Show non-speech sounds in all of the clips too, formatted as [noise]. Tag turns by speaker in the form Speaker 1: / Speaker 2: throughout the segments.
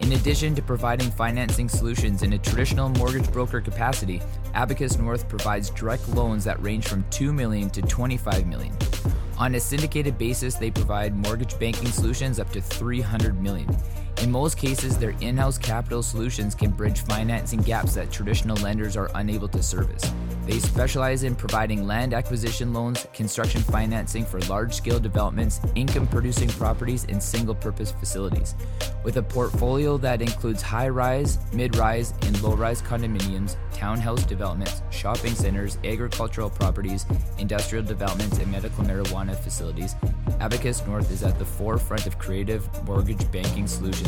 Speaker 1: In addition to providing financing solutions in a traditional mortgage broker capacity, Abacus North provides direct loans that range from 2 million to 25 million. On a syndicated basis, they provide mortgage banking solutions up to 300 million. In most cases, their in-house capital solutions can bridge financing gaps that traditional lenders are unable to service. They specialize in providing land acquisition loans, construction financing for large scale developments, income producing properties, and single purpose facilities. With a portfolio that includes high rise, mid rise, and low rise condominiums, townhouse developments, shopping centers, agricultural properties, industrial developments, and medical marijuana facilities, Abacus North is at the forefront of creative mortgage banking solutions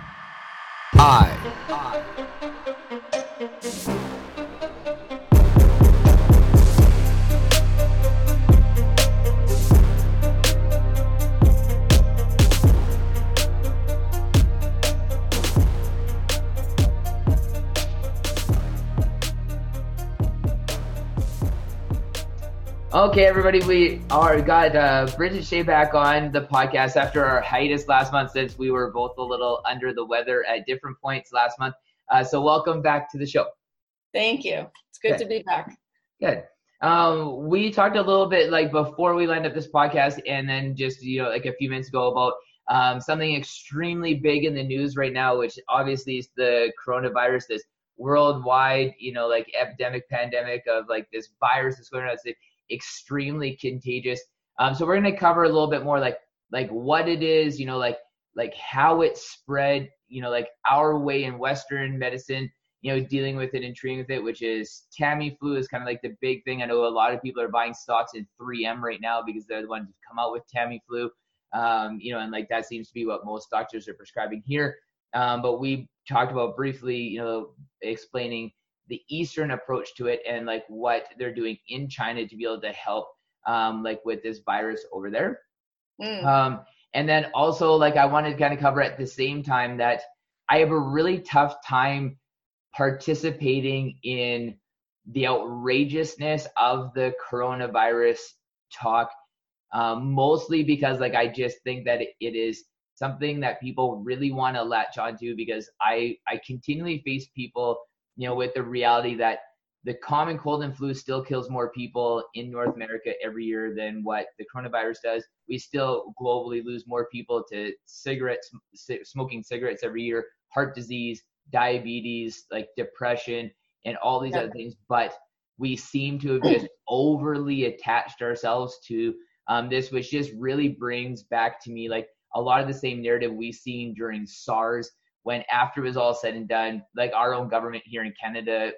Speaker 1: I. Okay, everybody, we are got uh, Bridget Shea back on the podcast after our hiatus last month since we were both a little under the weather at different points last month. Uh, so welcome back to the show.
Speaker 2: Thank you. It's good, good. to be back.
Speaker 1: Good. Um, we talked a little bit like before we lined up this podcast, and then just you know like a few minutes ago about um, something extremely big in the news right now, which obviously is the coronavirus, this worldwide you know like epidemic pandemic of like this virus that's going on. Extremely contagious. Um, so we're going to cover a little bit more like like what it is, you know, like like how it spread, you know, like our way in Western medicine, you know, dealing with it and treating with it, which is Tamiflu is kind of like the big thing. I know a lot of people are buying stocks in 3M right now because they're the ones who come out with Tamiflu. Um, you know, and like that seems to be what most doctors are prescribing here. Um, but we talked about briefly, you know, explaining the Eastern approach to it and like what they're doing in China to be able to help um, like with this virus over there. Mm. Um, and then also like I wanted to kind of cover at the same time that I have a really tough time participating in the outrageousness of the coronavirus talk, um, mostly because like I just think that it is something that people really want to latch onto because I I continually face people, you know, with the reality that the common cold and flu still kills more people in North America every year than what the coronavirus does. We still globally lose more people to cigarettes, smoking cigarettes every year, heart disease, diabetes, like depression, and all these other things. But we seem to have just [clears throat] overly attached ourselves to um, this, which just really brings back to me like a lot of the same narrative we've seen during SARS. When after it was all said and done, like our own government here in Canada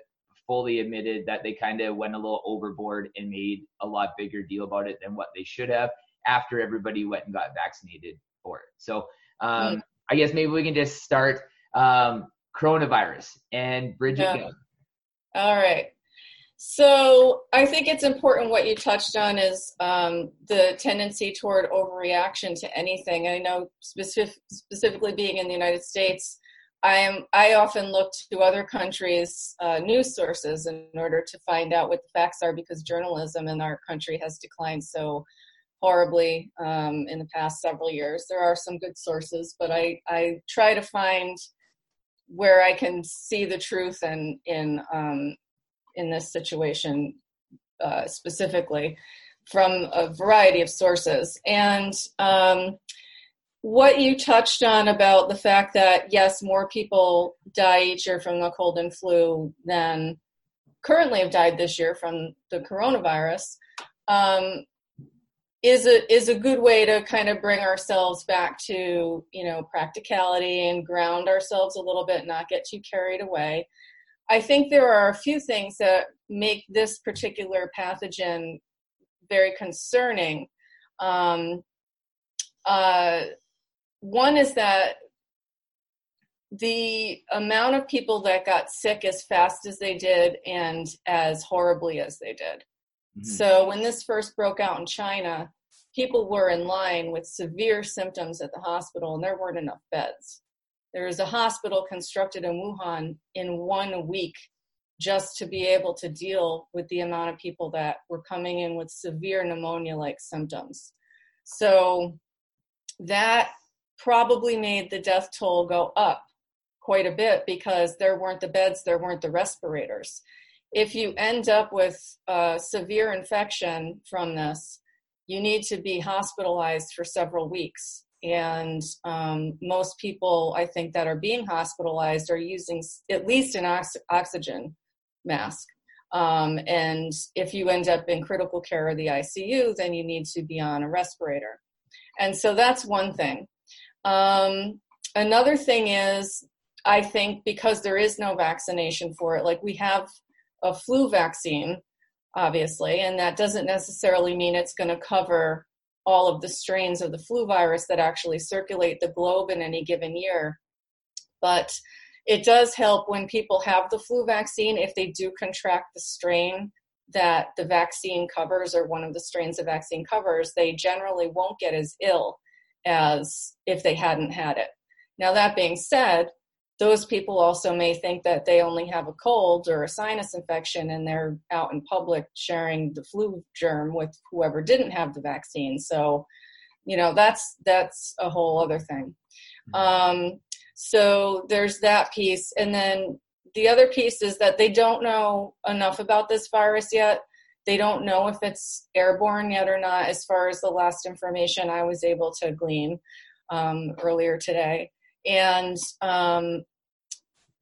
Speaker 1: fully admitted that they kind of went a little overboard and made a lot bigger deal about it than what they should have after everybody went and got vaccinated for it. So um. I guess maybe we can just start um, coronavirus and Bridget. Yeah.
Speaker 2: All right. So I think it's important what you touched on is um, the tendency toward overreaction to anything. I know specific, specifically being in the United States, I am I often look to other countries' uh, news sources in order to find out what the facts are because journalism in our country has declined so horribly um, in the past several years. There are some good sources, but I I try to find where I can see the truth and in um, in this situation uh, specifically from a variety of sources and. Um, what you touched on about the fact that yes, more people die each year from the cold and flu than currently have died this year from the coronavirus um, is a is a good way to kind of bring ourselves back to you know practicality and ground ourselves a little bit, not get too carried away. I think there are a few things that make this particular pathogen very concerning. Um, uh, one is that the amount of people that got sick as fast as they did and as horribly as they did. Mm-hmm. So when this first broke out in China, people were in line with severe symptoms at the hospital and there weren't enough beds. There was a hospital constructed in Wuhan in one week just to be able to deal with the amount of people that were coming in with severe pneumonia like symptoms. So that probably made the death toll go up quite a bit because there weren't the beds, there weren't the respirators. If you end up with a severe infection from this, you need to be hospitalized for several weeks. And um, most people, I think, that are being hospitalized are using at least an ox- oxygen mask. Um, and if you end up in critical care or the ICU, then you need to be on a respirator. And so that's one thing. Um, another thing is, I think because there is no vaccination for it, like we have a flu vaccine, obviously, and that doesn't necessarily mean it's going to cover all of the strains of the flu virus that actually circulate the globe in any given year. But it does help when people have the flu vaccine if they do contract the strain that the vaccine covers or one of the strains the vaccine covers, they generally won't get as ill as if they hadn't had it. Now, that being said, those people also may think that they only have a cold or a sinus infection and they're out in public sharing the flu germ with whoever didn't have the vaccine. So, you know, that's that's a whole other thing. Mm-hmm. Um, so there's that piece, and then the other piece is that they don't know enough about this virus yet they don't know if it's airborne yet or not, as far as the last information I was able to glean um, earlier today. And um,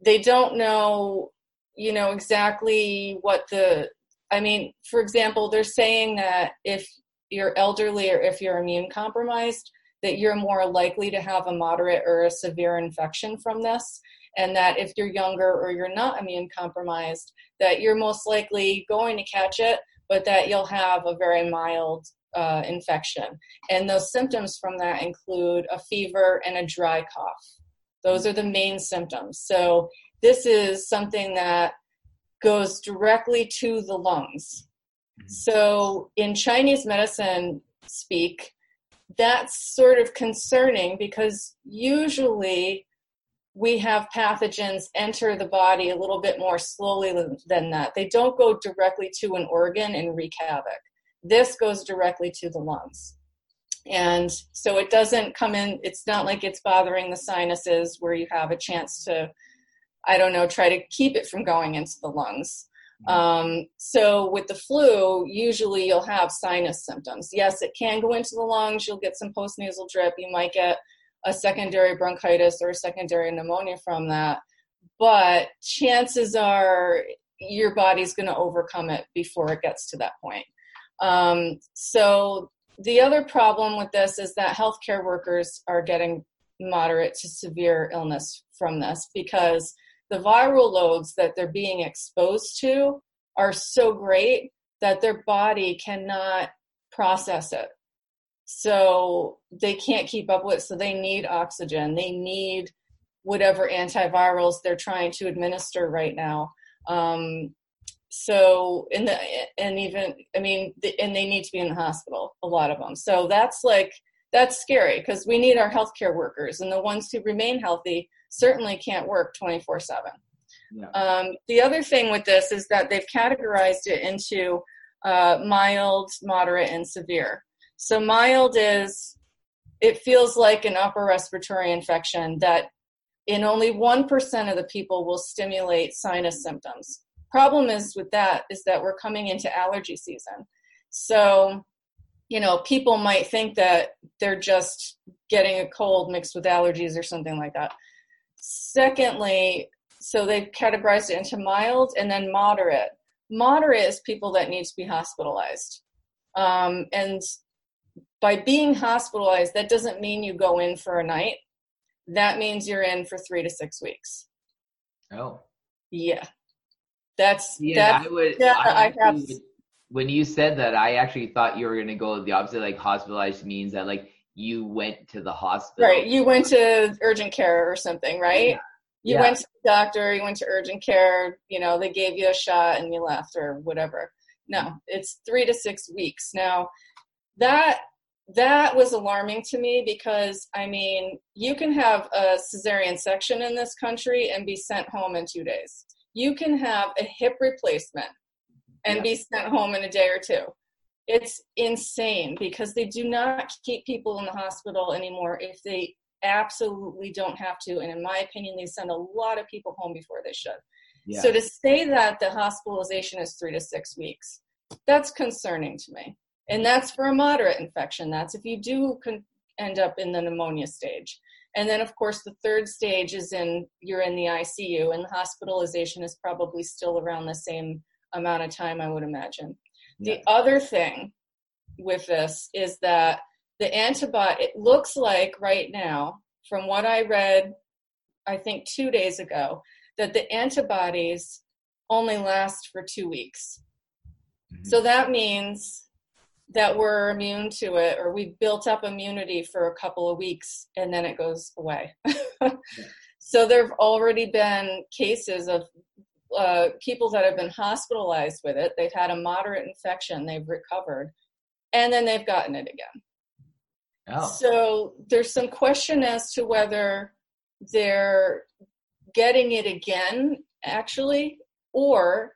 Speaker 2: they don't know, you know, exactly what the, I mean, for example, they're saying that if you're elderly or if you're immune compromised, that you're more likely to have a moderate or a severe infection from this. And that if you're younger or you're not immune compromised that you're most likely going to catch it but that you'll have a very mild uh, infection. And those symptoms from that include a fever and a dry cough. Those are the main symptoms. So, this is something that goes directly to the lungs. Mm-hmm. So, in Chinese medicine speak, that's sort of concerning because usually we have pathogens enter the body a little bit more slowly than that. They don't go directly to an organ and wreak havoc. This goes directly to the lungs. And so it doesn't come in, it's not like it's bothering the sinuses where you have a chance to, I don't know, try to keep it from going into the lungs. Mm-hmm. Um, so with the flu, usually you'll have sinus symptoms. Yes, it can go into the lungs. You'll get some postnasal drip. You might get a secondary bronchitis or a secondary pneumonia from that. But chances are your body's going to overcome it before it gets to that point. Um, so the other problem with this is that healthcare workers are getting moderate to severe illness from this because the viral loads that they're being exposed to are so great that their body cannot process it. So they can't keep up with it. So they need oxygen. They need whatever antivirals they're trying to administer right now. Um, so in the and even I mean, the, and they need to be in the hospital. A lot of them. So that's like that's scary because we need our healthcare workers, and the ones who remain healthy certainly can't work twenty four seven. Um, the other thing with this is that they've categorized it into uh, mild, moderate, and severe. So mild is it feels like an upper respiratory infection that in only 1% of the people will stimulate sinus symptoms. Problem is with that is that we're coming into allergy season. So, you know, people might think that they're just getting a cold mixed with allergies or something like that. Secondly, so they've categorized it into mild and then moderate. Moderate is people that need to be hospitalized. Um, and by being hospitalized, that doesn't mean you go in for a night. That means you're in for three to six weeks.
Speaker 3: Oh.
Speaker 2: Yeah. That's
Speaker 3: yeah. That's, I would. Yeah, I, I have. When you said that, I actually thought you were going to go the opposite. Like hospitalized means that like you went to the hospital.
Speaker 2: Right. You went to urgent care or something, right? Yeah. You yeah. went to the doctor. You went to urgent care. You know, they gave you a shot and you left or whatever. No, it's three to six weeks. Now, that that was alarming to me because I mean, you can have a cesarean section in this country and be sent home in two days. You can have a hip replacement and yeah. be sent home in a day or two. It's insane because they do not keep people in the hospital anymore if they absolutely don't have to. And in my opinion, they send a lot of people home before they should. Yeah. So to say that the hospitalization is three to six weeks, that's concerning to me and that's for a moderate infection that's if you do con- end up in the pneumonia stage and then of course the third stage is in you're in the icu and the hospitalization is probably still around the same amount of time i would imagine yeah. the other thing with this is that the antibody it looks like right now from what i read i think two days ago that the antibodies only last for two weeks mm-hmm. so that means that we're immune to it or we've built up immunity for a couple of weeks and then it goes away. [laughs] so there have already been cases of uh, people that have been hospitalized with it. They've had a moderate infection, they've recovered, and then they've gotten it again. Oh. So there's some question as to whether they're getting it again, actually, or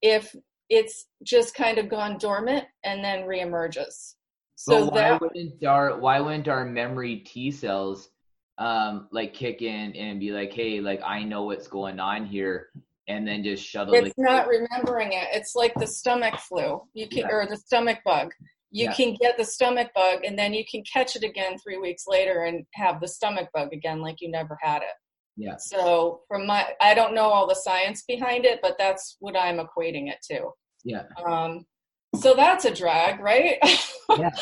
Speaker 2: if it's just kind of gone dormant and then reemerges.
Speaker 3: So but why that, wouldn't our why wouldn't our memory T cells um like kick in and be like, hey, like I know what's going on here, and then just shuttle.
Speaker 2: It's not remembering it. It's like the stomach flu. You can yeah. or the stomach bug. You yeah. can get the stomach bug and then you can catch it again three weeks later and have the stomach bug again like you never had it.
Speaker 3: Yeah.
Speaker 2: So from my I don't know all the science behind it, but that's what I'm equating it to.
Speaker 3: Yeah.
Speaker 2: Um, so that's a drag, right?
Speaker 3: yeah. [laughs]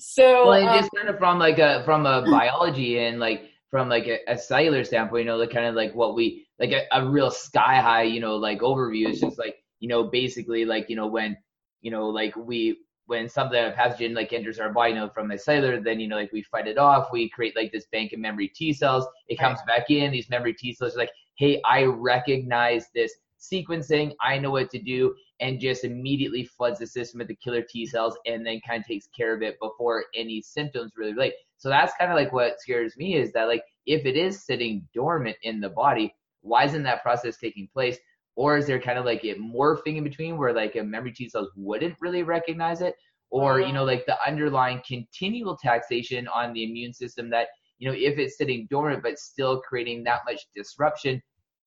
Speaker 2: So
Speaker 3: well, and um, just kind of from like a from a biology and like from like a, a cellular standpoint, you know, like kind of like what we like a, a real sky high, you know, like overview is just like you know basically like you know when you know like we when something a pathogen like enters our body, you know, from a cellular, then you know, like we fight it off. We create like this bank of memory T cells. It comes right. back in. These memory T cells are like, hey, I recognize this sequencing. I know what to do and just immediately floods the system with the killer T cells and then kind of takes care of it before any symptoms really relate. So that's kind of like what scares me is that like if it is sitting dormant in the body, why isn't that process taking place? Or is there kind of like it morphing in between where like a memory T cells wouldn't really recognize it? Or, you uh-huh. know, like the underlying continual taxation on the immune system that, you know, if it's sitting dormant but still creating that much disruption,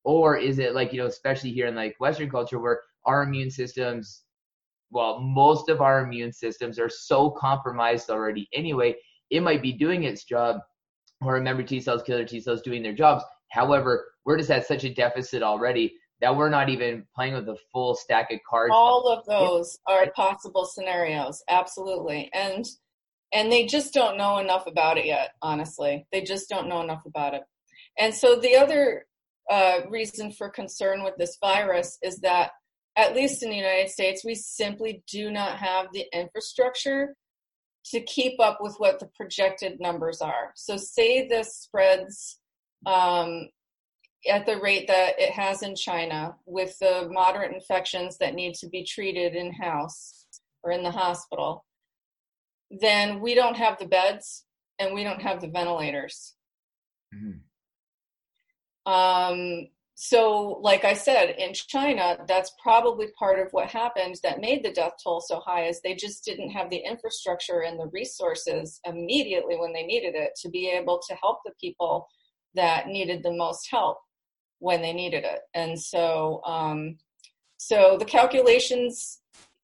Speaker 3: or is it like, you know, especially here in like Western culture where our immune systems, well, most of our immune systems are so compromised already anyway, it might be doing its job, or remember T cells, killer T cells doing their jobs. However, we're just at such a deficit already that we're not even playing with the full stack of cards.
Speaker 2: All of those are possible scenarios, absolutely. And and they just don't know enough about it yet, honestly. They just don't know enough about it. And so the other uh, reason for concern with this virus is that at least in the United States, we simply do not have the infrastructure to keep up with what the projected numbers are. So, say this spreads um, at the rate that it has in China with the moderate infections that need to be treated in house or in the hospital, then we don't have the beds and we don't have the ventilators. Mm-hmm. Um, so like i said in china that's probably part of what happened that made the death toll so high is they just didn't have the infrastructure and the resources immediately when they needed it to be able to help the people that needed the most help when they needed it. And so um, so the calculations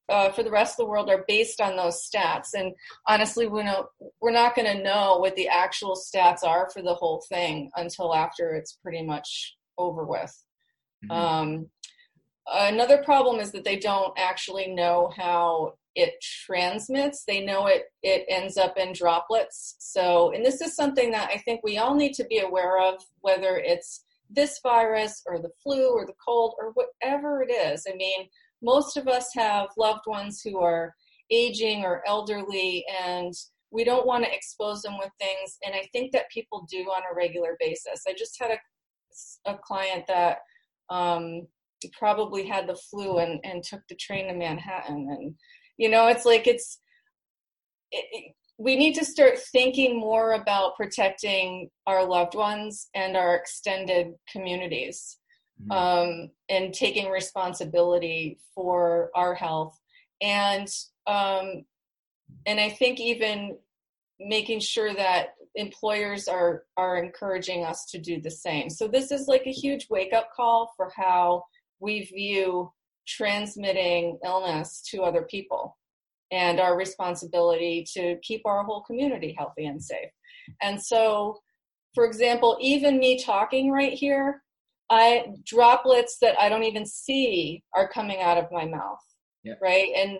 Speaker 2: uh, for the rest of the world are based on those stats. And honestly we know we're not going to know what the actual stats are for the whole thing until after it's pretty much over with. Mm-hmm. Um, another problem is that they don't actually know how it transmits. They know it it ends up in droplets. So, and this is something that I think we all need to be aware of, whether it's this virus or the flu or the cold or whatever it is. I mean, most of us have loved ones who are aging or elderly and we don't want to expose them with things and i think that people do on a regular basis i just had a a client that um, probably had the flu and, and took the train to Manhattan. And, you know, it's like it's, it, it, we need to start thinking more about protecting our loved ones and our extended communities mm-hmm. um, and taking responsibility for our health. And, um, and I think even making sure that employers are are encouraging us to do the same. So this is like a huge wake up call for how we view transmitting illness to other people and our responsibility to keep our whole community healthy and safe. And so for example even me talking right here i droplets that i don't even see are coming out of my mouth yeah. right? And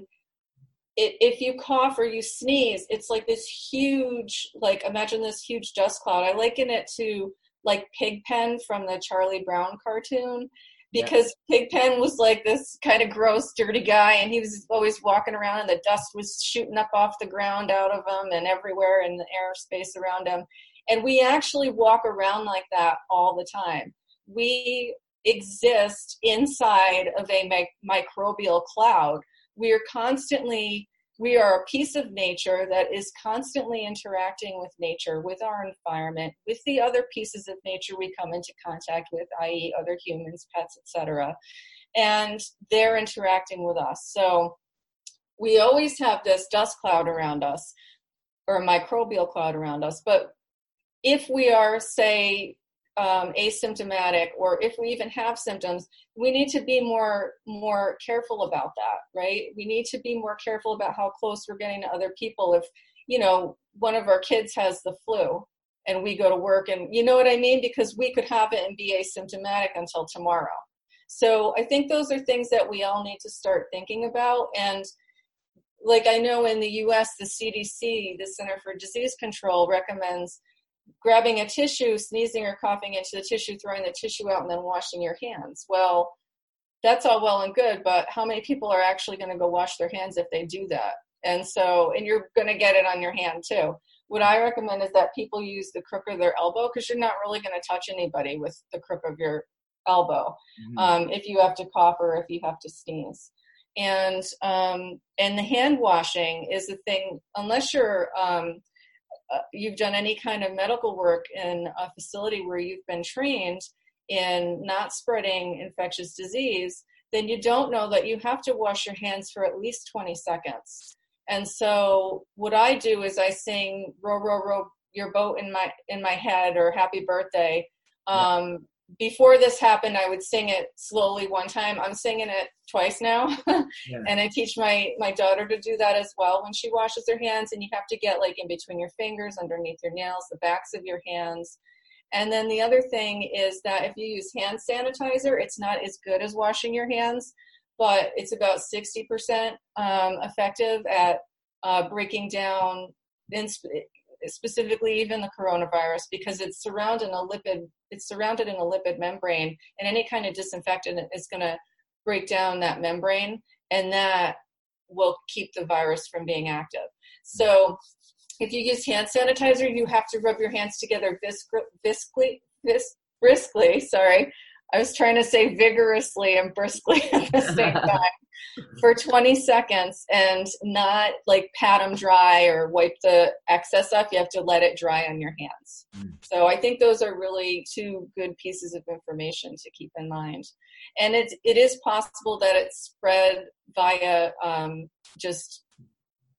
Speaker 2: it, if you cough or you sneeze, it's like this huge, like imagine this huge dust cloud. I liken it to like Pigpen from the Charlie Brown cartoon because yeah. Pigpen was like this kind of gross, dirty guy, and he was always walking around, and the dust was shooting up off the ground out of him and everywhere in the airspace around him. And we actually walk around like that all the time. We exist inside of a microbial cloud we are constantly we are a piece of nature that is constantly interacting with nature with our environment with the other pieces of nature we come into contact with i.e other humans pets etc and they're interacting with us. So we always have this dust cloud around us or a microbial cloud around us but if we are say um, asymptomatic or if we even have symptoms we need to be more more careful about that right? We need to be more careful about how close we're getting to other people. If you know one of our kids has the flu and we go to work and you know what i mean? Because we could have it and be asymptomatic until tomorrow. So i think those are things that we all need to start thinking about. And like i know in the us the cdc the center for disease control recommends grabbing a tissue, sneezing or coughing into the tissue, throwing the tissue out, and then washing your hands. Well, that's all well and good, but how many people are actually going to go wash their hands if they do that? And so, and you're going to get it on your hand too. What I recommend is that people use the crook of their elbow because you're not really going to touch anybody with the crook of your elbow mm-hmm. um, if you have to cough or if you have to sneeze. and um, and the hand washing is the thing. Unless you're um, uh, you've done any kind of medical work in a facility where you've been trained in not spreading infectious disease, then you don't know that you have to wash your hands for at least 20 seconds. And so what I do is I sing row row row your boat in my in my head or happy birthday. Um, before this happened, I would sing it slowly one time. I'm singing it twice now, [laughs] yeah. and I teach my my daughter to do that as well when she washes her hands. And you have to get like in between your fingers, underneath your nails, the backs of your hands. And then the other thing is that if you use hand sanitizer, it's not as good as washing your hands, but it's about 60% um, effective at uh, breaking down specifically even the coronavirus because it's surrounded in a lipid it's surrounded in a lipid membrane and any kind of disinfectant is going to break down that membrane and that will keep the virus from being active. So if you use hand sanitizer you have to rub your hands together vis- briskly sorry I was trying to say vigorously and briskly [laughs] at the same [laughs] time for 20 seconds and not like pat them dry or wipe the excess up. You have to let it dry on your hands. Mm. So I think those are really two good pieces of information to keep in mind. And it, it is possible that it's spread via um, just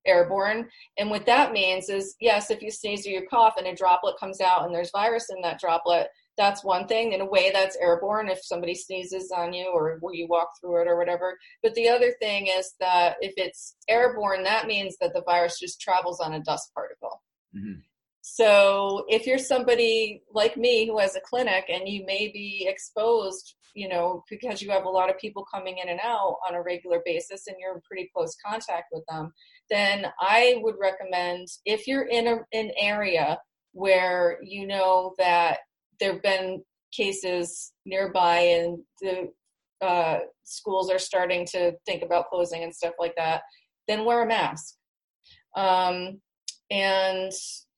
Speaker 2: airborne. And what that means is, yes, if you sneeze or you cough and a droplet comes out and there's virus in that droplet, that's one thing. In a way, that's airborne if somebody sneezes on you or you walk through it or whatever. But the other thing is that if it's airborne, that means that the virus just travels on a dust particle. Mm-hmm. So if you're somebody like me who has a clinic and you may be exposed, you know, because you have a lot of people coming in and out on a regular basis and you're in pretty close contact with them, then I would recommend if you're in a, an area where you know that there have been cases nearby and the uh, schools are starting to think about closing and stuff like that, then wear a mask. Um, and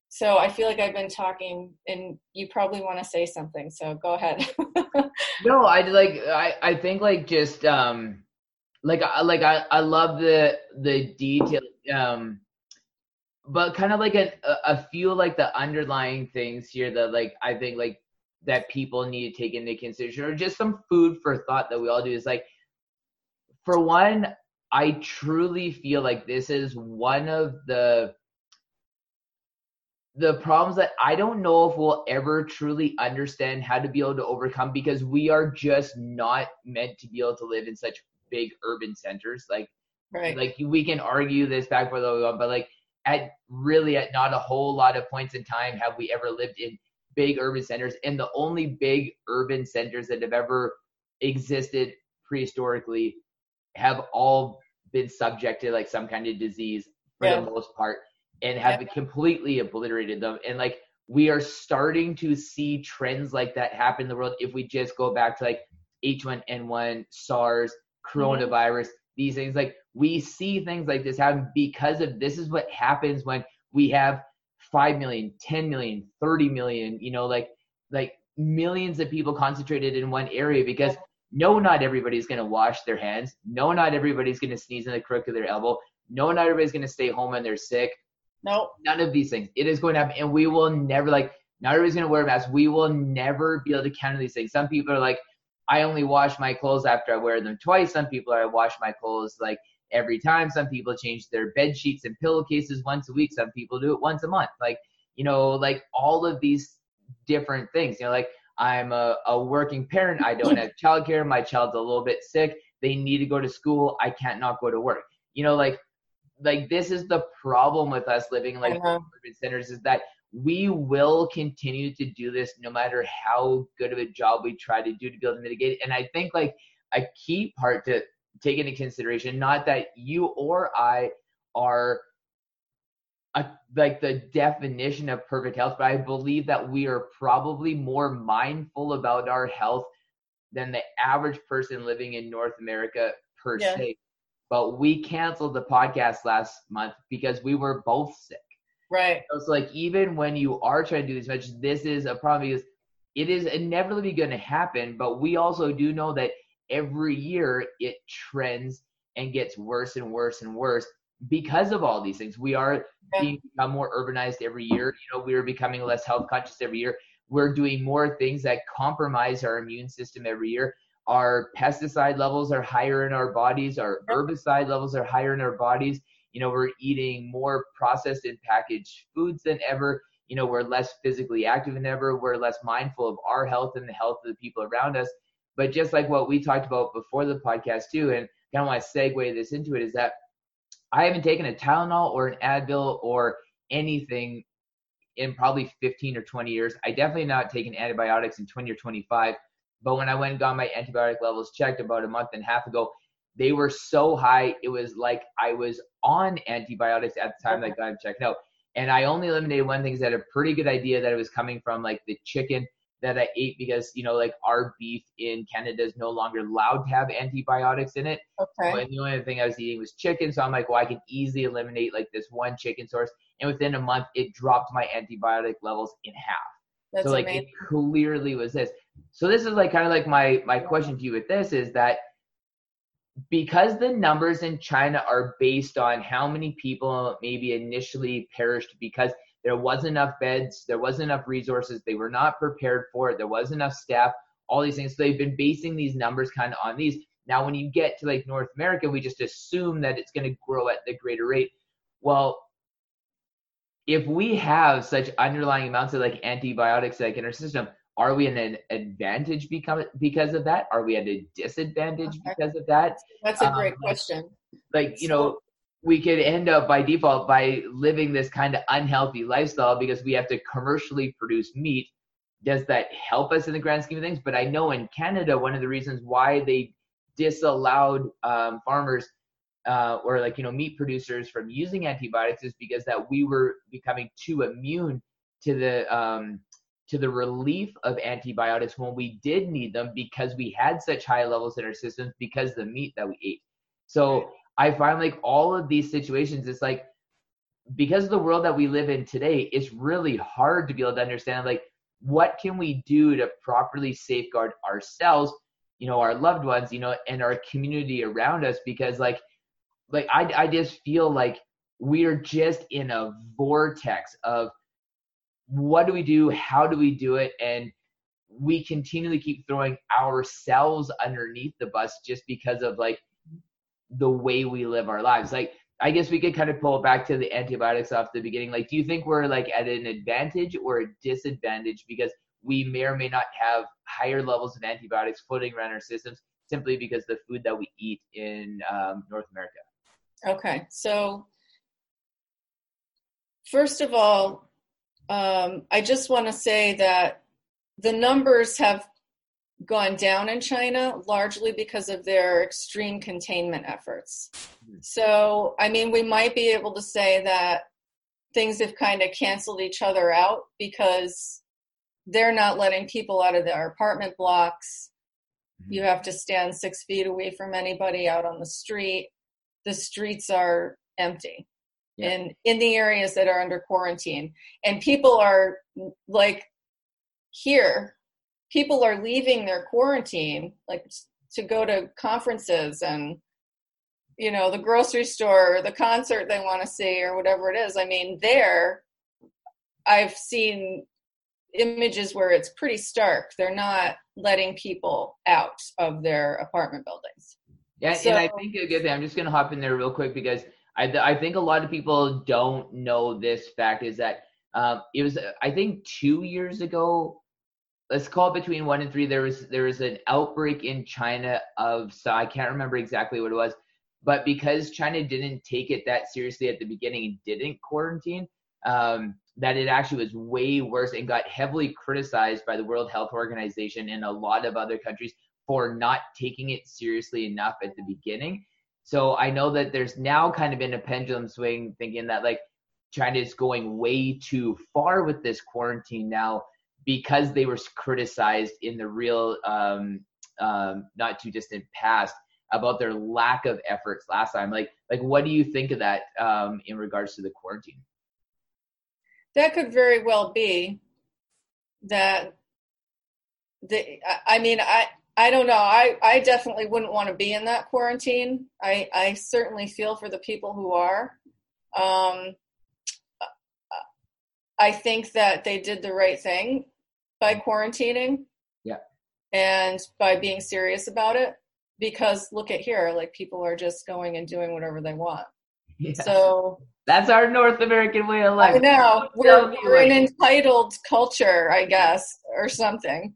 Speaker 2: so I feel like I've been talking, and you probably want to say something. So go ahead. [laughs]
Speaker 1: no, I like. I I think like just um, like like I I love the the detail um but kind of like a, a few like the underlying things here that like I think like that people need to take into consideration or just some food for thought that we all do. Is like for one i truly feel like this is one of the the problems that i don't know if we'll ever truly understand how to be able to overcome because we are just not meant to be able to live in such big urban centers. Like right. like we can argue this back for the but like at really at not a whole lot of points in time have we ever lived in big urban centers, and the only big urban centers that have ever existed prehistorically have all been subject to like some kind of disease for yeah. the most part and have yeah. completely obliterated them. And like we are starting to see trends like that happen in the world if we just go back to like H1N1, SARS, mm-hmm. coronavirus, mm-hmm. these things. Like we see things like this happen because of this is what happens when we have 5 million 10 million 30 million you know like like millions of people concentrated in one area because no not everybody's going to wash their hands. No not everybody's going to sneeze in the crook of their elbow. No not everybody's going to stay home when they're sick.
Speaker 2: No
Speaker 1: none of these things. It is going to happen and we will never like not everybody's going to wear a mask. We will never be able to counter these things. Some people are like i only wash my clothes after i wear them twice. Some people are i wash my clothes like every time. Some people change their bed sheets and pillowcases once a week. Some people do it once a month. Like, you know, like all of these different things. You know, like I'm a, a working parent. I don't have childcare. My child's a little bit sick. They need to go to school. I can't not go to work. You know, like like this is the problem with us living like uh-huh. urban centers is that we will continue to do this no matter how good of a job we try to do to be able to mitigate it. And I think like a key part to take into consideration not that you or I are a, like the definition of perfect health, but I believe that we are probably more mindful about our health than the average person living in North America per yeah. se. But we canceled the podcast last month because we were both sick.
Speaker 2: Right.
Speaker 1: So it's like even when you are trying to do these measures, this is a problem because it is inevitably going to happen. But we also do know that every year it trends and gets worse and worse and worse because of all these things. We are being become more urbanized every year. You know, we are becoming less health conscious every year. We're doing more things that compromise our immune system every year. Our pesticide levels are higher in our bodies. Our herbicide levels are higher in our bodies. You know, we're eating more processed and packaged foods than ever. You know, we're less physically active than ever. We're less mindful of our health and the health of the people around us. But just like what we talked about before the podcast too, and kind of want to segue this into it is that I haven't taken a Tylenol or an Advil or anything in probably 15 or 20 years. I definitely not taken antibiotics in 20 or 25. But when I went and got my antibiotic levels checked about a month and a half ago, they were so high it was like I was on antibiotics at the time that I got checked out. And I only eliminated one thing is that a pretty good idea that it was coming from like the chicken that I ate because you know like our beef in Canada is no longer allowed to have antibiotics in it.
Speaker 2: Okay.
Speaker 1: And the only thing I was eating was chicken, so I'm like, well, I can easily eliminate like this one chicken source, and within a month, it dropped my antibiotic levels in half. That's so like amazing. it clearly was this. So this is like kind of like my my question to you with this is that because the numbers in China are based on how many people maybe initially perished because there wasn't enough beds, there wasn't enough resources, they were not prepared for it, there wasn't enough staff, all these things. So they've been basing these numbers kind of on these. Now, when you get to like North America, we just assume that it's going to grow at the greater rate. Well, if we have such underlying amounts of like antibiotics like in our system, are we in an advantage because because of that? Are we at a disadvantage okay. because of that?
Speaker 2: That's a great um, question.
Speaker 1: Like you know, we could end up by default by living this kind of unhealthy lifestyle because we have to commercially produce meat. Does that help us in the grand scheme of things? But I know in Canada, one of the reasons why they disallowed um, farmers uh, or like you know meat producers from using antibiotics is because that we were becoming too immune to the um, to the relief of antibiotics when we did need them because we had such high levels in our systems because the meat that we ate. So I find like all of these situations, it's like because of the world that we live in today, it's really hard to be able to understand like what can we do to properly safeguard ourselves, you know, our loved ones, you know, and our community around us? Because like like I I just feel like we're just in a vortex of what do we do, how do we do it, and we continually keep throwing ourselves underneath the bus just because of like the way we live our lives. Like, I guess we could kind of pull back to the antibiotics off the beginning. Like, do you think we're like at an advantage or a disadvantage because we may or may not have higher levels of antibiotics floating around our systems simply because the food that we eat in um, North America?
Speaker 2: Okay, so first of all, um, I just want to say that the numbers have gone down in China largely because of their extreme containment efforts. Mm-hmm. So, I mean, we might be able to say that things have kind of canceled each other out because they're not letting people out of their apartment blocks. You have to stand six feet away from anybody out on the street. The streets are empty. Yeah. in in the areas that are under quarantine and people are like here people are leaving their quarantine like to go to conferences and you know the grocery store or the concert they want to see or whatever it is. I mean there i've seen images where it's pretty stark. They're not letting people out of their apartment buildings.
Speaker 1: Yeah so, and i think a good thing i'm just going to hop in there real quick because I, I think a lot of people don't know this fact is that um, it was i think two years ago let's call it between one and three. There was there was an outbreak in China of so I can't remember exactly what it was, but because China didn't take it that seriously at the beginning and didn't quarantine, um, that it actually was way worse and got heavily criticized by the World Health Organization and a lot of other countries for not taking it seriously enough at the beginning. So I know that there's now kind of been a pendulum swing thinking that like China is going way too far with this quarantine now because they were criticized in the real um, um, not too distant past about their lack of efforts last time. Like, like what do you think of that um, in regards to the quarantine?
Speaker 2: That could very well be that the. I mean, I I don't know. I, I definitely wouldn't want to be in that quarantine. I, I certainly feel for the people who are. Um, I think that they did the right thing by quarantining.
Speaker 1: Yeah.
Speaker 2: And by being serious about it. Because look at here, like people are just going and doing whatever they want. Yeah. So
Speaker 1: that's our North American way of life.
Speaker 2: I know. We're, we're an entitled culture, I guess, or something.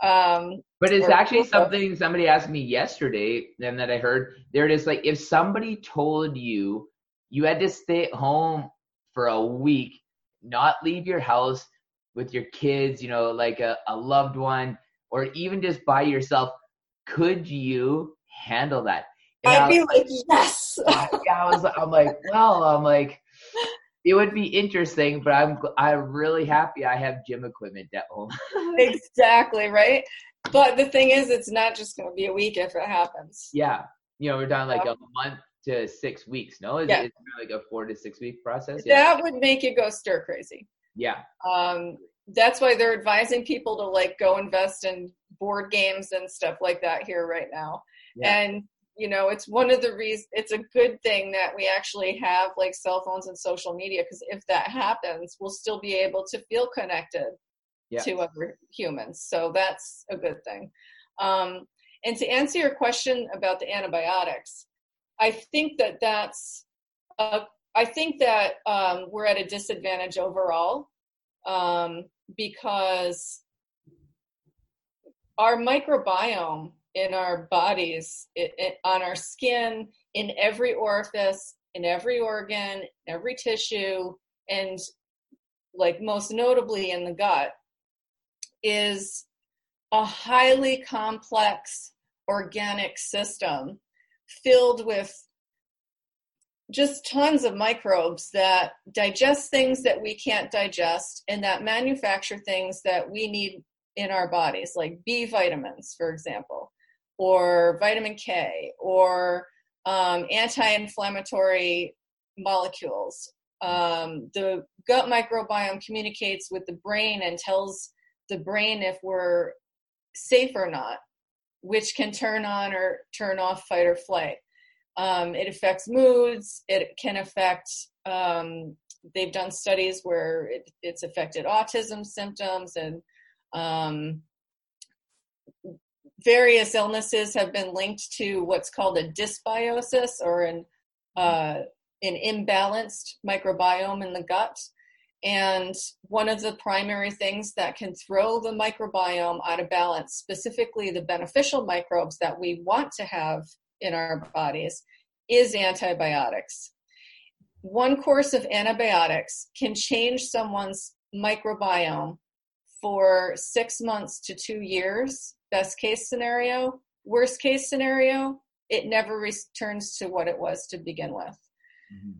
Speaker 2: Um,
Speaker 1: but it's actually something somebody asked me yesterday, and that I heard. There it is. Like if somebody told you you had to stay at home for a week, not leave your house with your kids, you know, like a, a loved one, or even just by yourself, could you handle that?
Speaker 2: And I'd be like, yes.
Speaker 1: yeah, I was. I'm like, well, I'm like, it would be interesting, but I'm I'm really happy I have gym equipment at home. [laughs]
Speaker 2: exactly right. But the thing is, it's not just going to be a week if it happens.
Speaker 1: Yeah, you know, we're done like a month to six weeks. No, it's, yeah. like a four to six week process.
Speaker 2: Yeah. That would make you go stir crazy.
Speaker 1: Yeah.
Speaker 2: Um, that's why they're advising people to like go invest in board games and stuff like that here right now. Yeah. And you know it's one of the reasons it's a good thing that we actually have like cell phones and social media because if that happens we'll still be able to feel connected yeah. to other humans so that's a good thing um, and to answer your question about the antibiotics i think that that's I think that um, we're at a disadvantage overall um, because our microbiome in our bodies, it, it, on our skin, in every orifice, in every organ, every tissue, and like most notably in the gut, is a highly complex organic system filled with just tons of microbes that digest things that we can't digest and that manufacture things that we need in our bodies, like B vitamins, for example or vitamin K or um, anti-inflammatory molecules. Um, the gut microbiome communicates with the brain and tells the brain if we're safe or not, which can turn on or turn off fight or flight. Um, it affects moods. It can affect. Um, they've done studies where it, it's affected autism symptoms and um, various illnesses have been linked to what's called a dysbiosis or an uh, an imbalanced microbiome in the gut. And one of the primary things that can throw the microbiome out of balance, specifically the beneficial microbes that we want to have in our bodies, is antibiotics. One course of antibiotics can change someone's microbiome for six months to two years best case scenario. Worst case scenario, it never returns to what it was to begin with. Mm-hmm.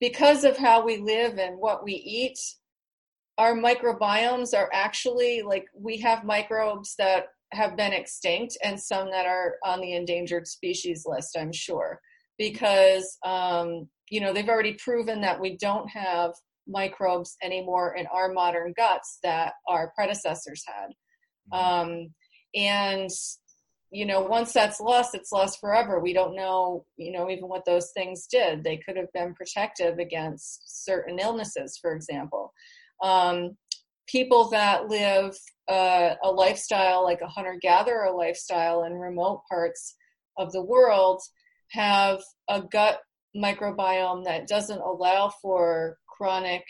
Speaker 2: Because of how we live and what we eat, our microbiomes are actually like we have microbes that have been extinct and some that are on the endangered species list, I'm sure. Because, um, you know, they've already proven that we don't have microbes anymore in our modern guts that our predecessors had. Mm-hmm. Um, and you know once that's lost it's lost forever. We don't know you know even what those things did. They could have been protective against certain illnesses for example. Um, people that live uh, a lifestyle like a hunter gatherer lifestyle in remote parts of the world have a gut microbiome that doesn't allow for chronic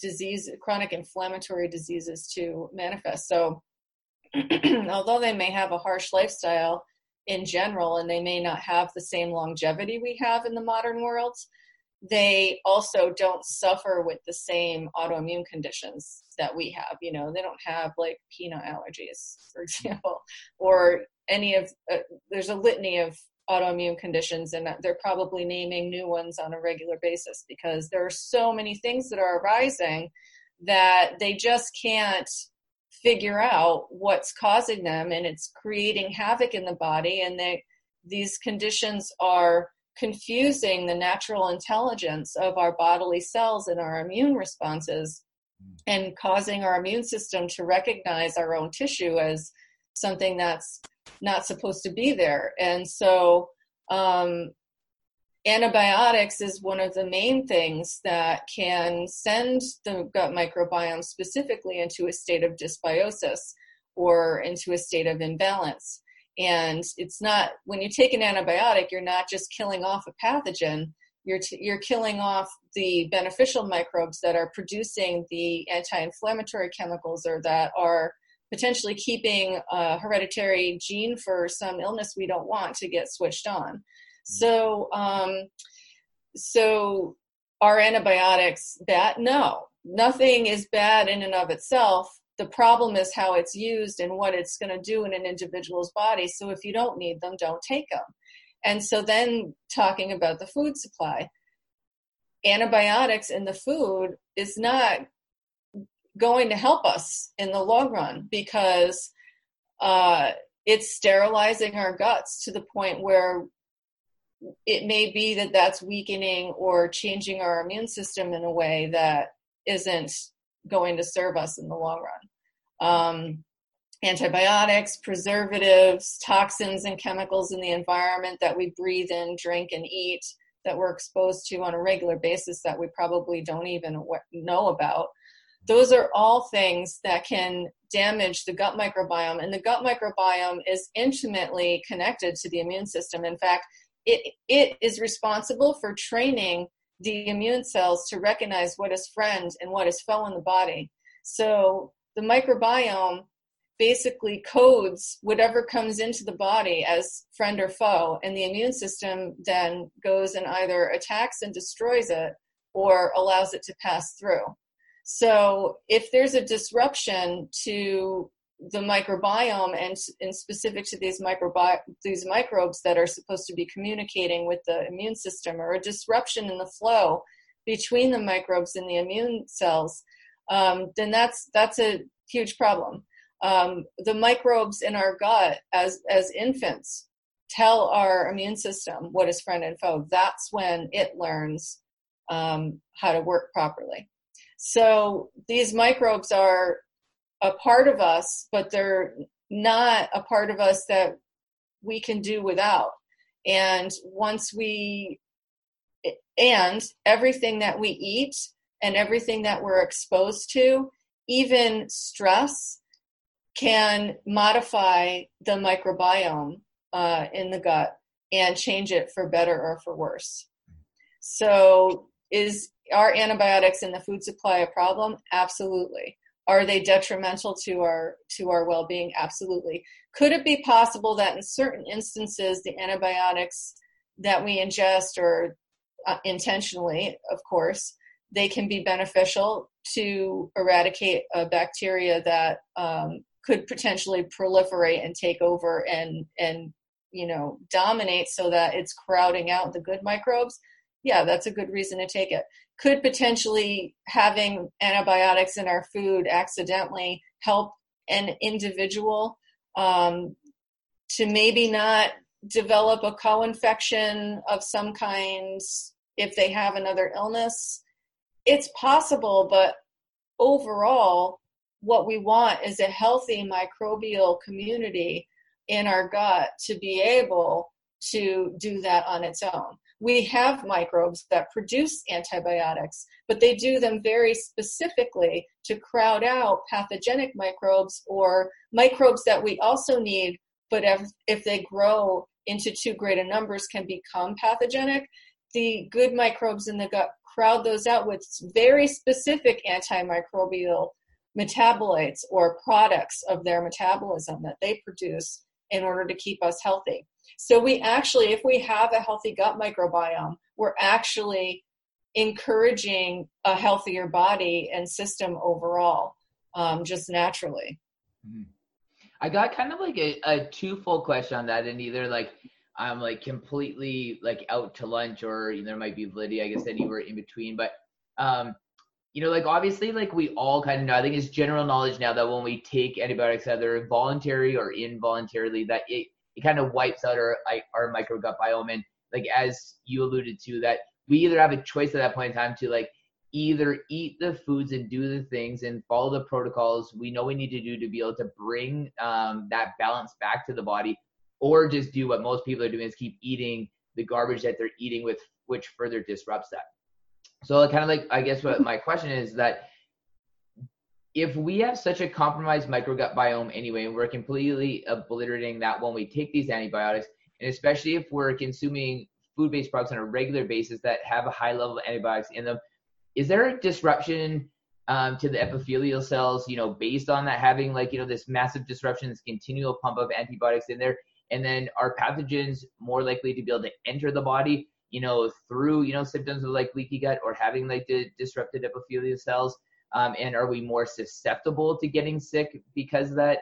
Speaker 2: disease chronic inflammatory diseases to manifest. So [clears throat] [clears throat] although they may have a harsh lifestyle in general and they may not have the same longevity we have in the modern world, they also don't suffer with the same autoimmune conditions that we have. You know, they don't have like peanut allergies, for [laughs] example, or any of, uh, there's a litany of autoimmune conditions and they're probably naming new ones on a regular basis because there are so many things that are arising that they just can't figure out what's causing them and it's creating havoc in the body and they these conditions are confusing the natural intelligence of our bodily cells and our immune responses and causing our immune system to recognize our own tissue as something that's not supposed to be there. And so, um, antibiotics is one of the main things that can send the gut microbiome specifically into a state of dysbiosis or into a state of imbalance. And it's not, when you take an antibiotic, you're not just killing off a pathogen, you're, t- you're killing off the beneficial microbes that are producing the anti inflammatory chemicals or that are potentially keeping a hereditary gene for some illness we don't want to get switched on. So, um, so are antibiotics bad? No, nothing is bad in and of itself. The problem is how it's used and what it's going to do in an individual's body. So if you don't need them, don't take them. And so then talking about the food supply, antibiotics in the food is not going to help us in the long run because uh, it's sterilizing our guts to the point where it may be that that's weakening or changing our immune system in a way that isn't going to serve us in the long run. Um, antibiotics, preservatives, toxins, and chemicals in the environment that we breathe in, drink, and eat that we're exposed to on a regular basis that we probably don't even know about. Those are all things that can damage the gut microbiome, and the gut microbiome is intimately connected to the immune system. In fact, it, it is responsible for training the immune cells to recognize what is friend and what is foe in the body. So the microbiome basically codes whatever comes into the body as friend or foe, and the immune system then goes and either attacks and destroys it or allows it to pass through. So if there's a disruption to the microbiome and, and specific to these microbi- these microbes that are supposed to be communicating with the immune system or a disruption in the flow between the microbes and the immune cells um, then that's that's a huge problem. Um, the microbes in our gut as as infants tell our immune system what is friend and foe. That's when it learns um, how to work properly. So these microbes are a part of us, but they're not a part of us that we can do without. And once we, and everything that we eat and everything that we're exposed to, even stress, can modify the microbiome uh, in the gut and change it for better or for worse. So, is are antibiotics in the food supply a problem? Absolutely are they detrimental to our to our well-being? Absolutely. Could it be possible that in certain instances the antibiotics that we ingest or uh, intentionally of course they can be beneficial to eradicate a bacteria that um, could potentially proliferate and take over and and you know dominate so that it's crowding out the good microbes yeah that's a good reason to take it. Could potentially having antibiotics in our food accidentally help an individual um, to maybe not develop a co-infection of some kind if they have another illness. It's possible but overall what we want is a healthy microbial community in our gut to be able to do that on its own we have microbes that produce antibiotics, but they do them very specifically to crowd out pathogenic microbes or microbes that we also need, but if, if they grow into too great a numbers can become pathogenic. The good microbes in the gut crowd those out with very specific antimicrobial metabolites or products of their metabolism that they produce in order to keep us healthy. So we actually, if we have a healthy gut microbiome, we're actually encouraging a healthier body and system overall, um, just naturally.
Speaker 1: Mm-hmm. I got kind of like a, a twofold question on that, and either like I'm like completely like out to lunch, or there might be validity, I guess, anywhere in between. But um, you know, like obviously, like we all kind of know, I think it's general knowledge now that when we take antibiotics, either voluntary or involuntarily, that it, it kind of wipes out our our microgut biome. And like as you alluded to, that we either have a choice at that point in time to like either eat the foods and do the things and follow the protocols we know we need to do to be able to bring um, that balance back to the body, or just do what most people are doing is keep eating the garbage that they're eating with which further disrupts that. So kind of like I guess what [laughs] my question is that if we have such a compromised microgut biome anyway, and we're completely obliterating that when we take these antibiotics, and especially if we're consuming food-based products on a regular basis that have a high level of antibiotics in them, is there a disruption um, to the epithelial cells, you know, based on that having like, you know, this massive disruption, this continual pump of antibiotics in there? And then are pathogens more likely to be able to enter the body, you know, through, you know, symptoms of like leaky gut or having like the disrupted epithelial cells? Um, and are we more susceptible to getting sick because of that?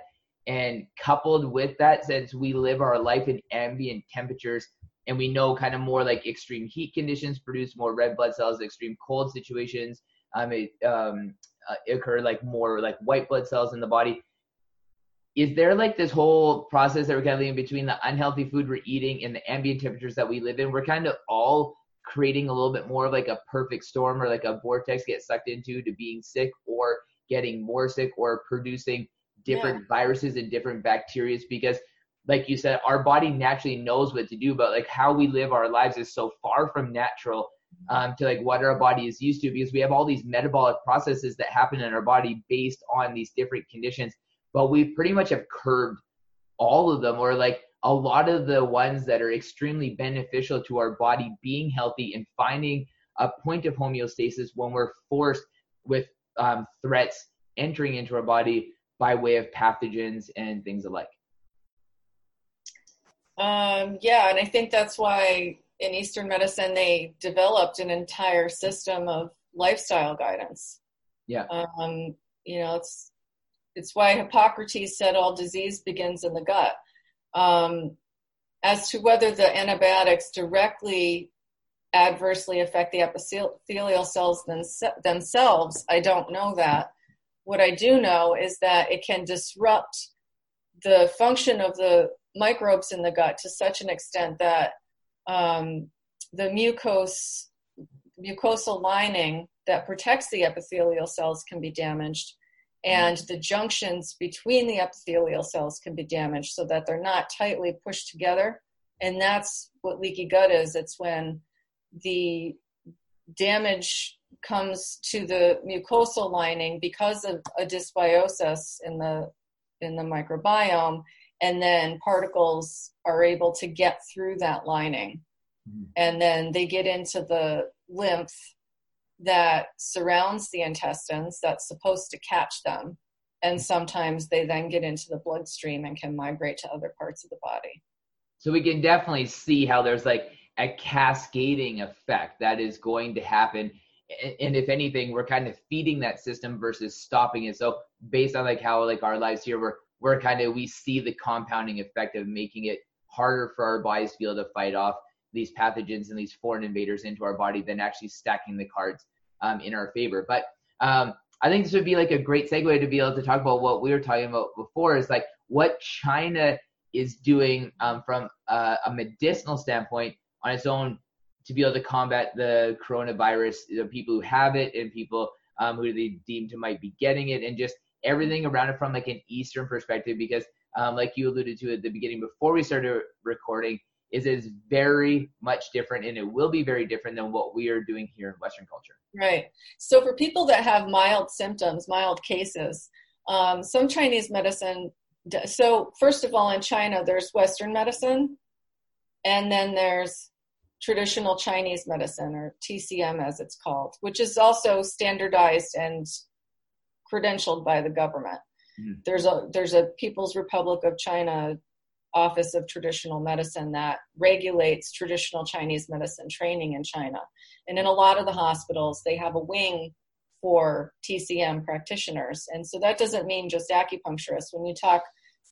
Speaker 1: And coupled with that, since we live our life in ambient temperatures, and we know kind of more like extreme heat conditions produce more red blood cells, extreme cold situations um, it, um, uh, occur like more like white blood cells in the body. Is there like this whole process that we're kind of in between the unhealthy food we're eating and the ambient temperatures that we live in? We're kind of all creating a little bit more of like a perfect storm or like a vortex get sucked into to being sick or getting more sick or producing different yeah. viruses and different bacteria because like you said our body naturally knows what to do but like how we live our lives is so far from natural um, to like what our body is used to because we have all these metabolic processes that happen in our body based on these different conditions but we pretty much have curbed all of them or like a lot of the ones that are extremely beneficial to our body being healthy and finding a point of homeostasis when we're forced with um, threats entering into our body by way of pathogens and things alike.
Speaker 2: Um, yeah, and I think that's why in Eastern medicine they developed an entire system of lifestyle guidance.
Speaker 1: Yeah.
Speaker 2: Um, you know, it's it's why Hippocrates said all disease begins in the gut. Um, as to whether the antibiotics directly adversely affect the epithelial cells themselves, I don't know that. What I do know is that it can disrupt the function of the microbes in the gut to such an extent that um, the mucose, mucosal lining that protects the epithelial cells can be damaged and the junctions between the epithelial cells can be damaged so that they're not tightly pushed together. And that's what leaky gut is. It's when the damage comes to the mucosal lining because of a dysbiosis in the in the microbiome and then particles are able to get through that lining. Mm-hmm. and then they get into the lymph that surrounds the intestines that's supposed to catch them. And sometimes they then get into the bloodstream and can migrate to other parts of the body.
Speaker 1: So we can definitely see how there's like a cascading effect that is going to happen. And if anything, we're kind of feeding that system versus stopping it. So based on like how like our lives here, we're we're kind of we see the compounding effect of making it harder for our bodies to be able to fight off these pathogens and these foreign invaders into our body than actually stacking the cards um, in our favor. But um, I think this would be like a great segue to be able to talk about what we were talking about before is like what China is doing um, from a, a, medicinal standpoint on its own to be able to combat the coronavirus, the people who have it and people um, who they deem to might be getting it, and just everything around it from like an Eastern perspective. Because um, like you alluded to at the beginning before we started recording, is is very much different and it will be very different than what we are doing here in Western culture.
Speaker 2: Right. So for people that have mild symptoms, mild cases, um, some Chinese medicine. So first of all, in China, there's Western medicine, and then there's traditional Chinese medicine or TCM as it's called, which is also standardized and credentialed by the government. Mm. There's a there's a People's Republic of China Office of Traditional Medicine that regulates traditional Chinese medicine training in China. And in a lot of the hospitals, they have a wing for TCM practitioners. And so that doesn't mean just acupuncturists. When you talk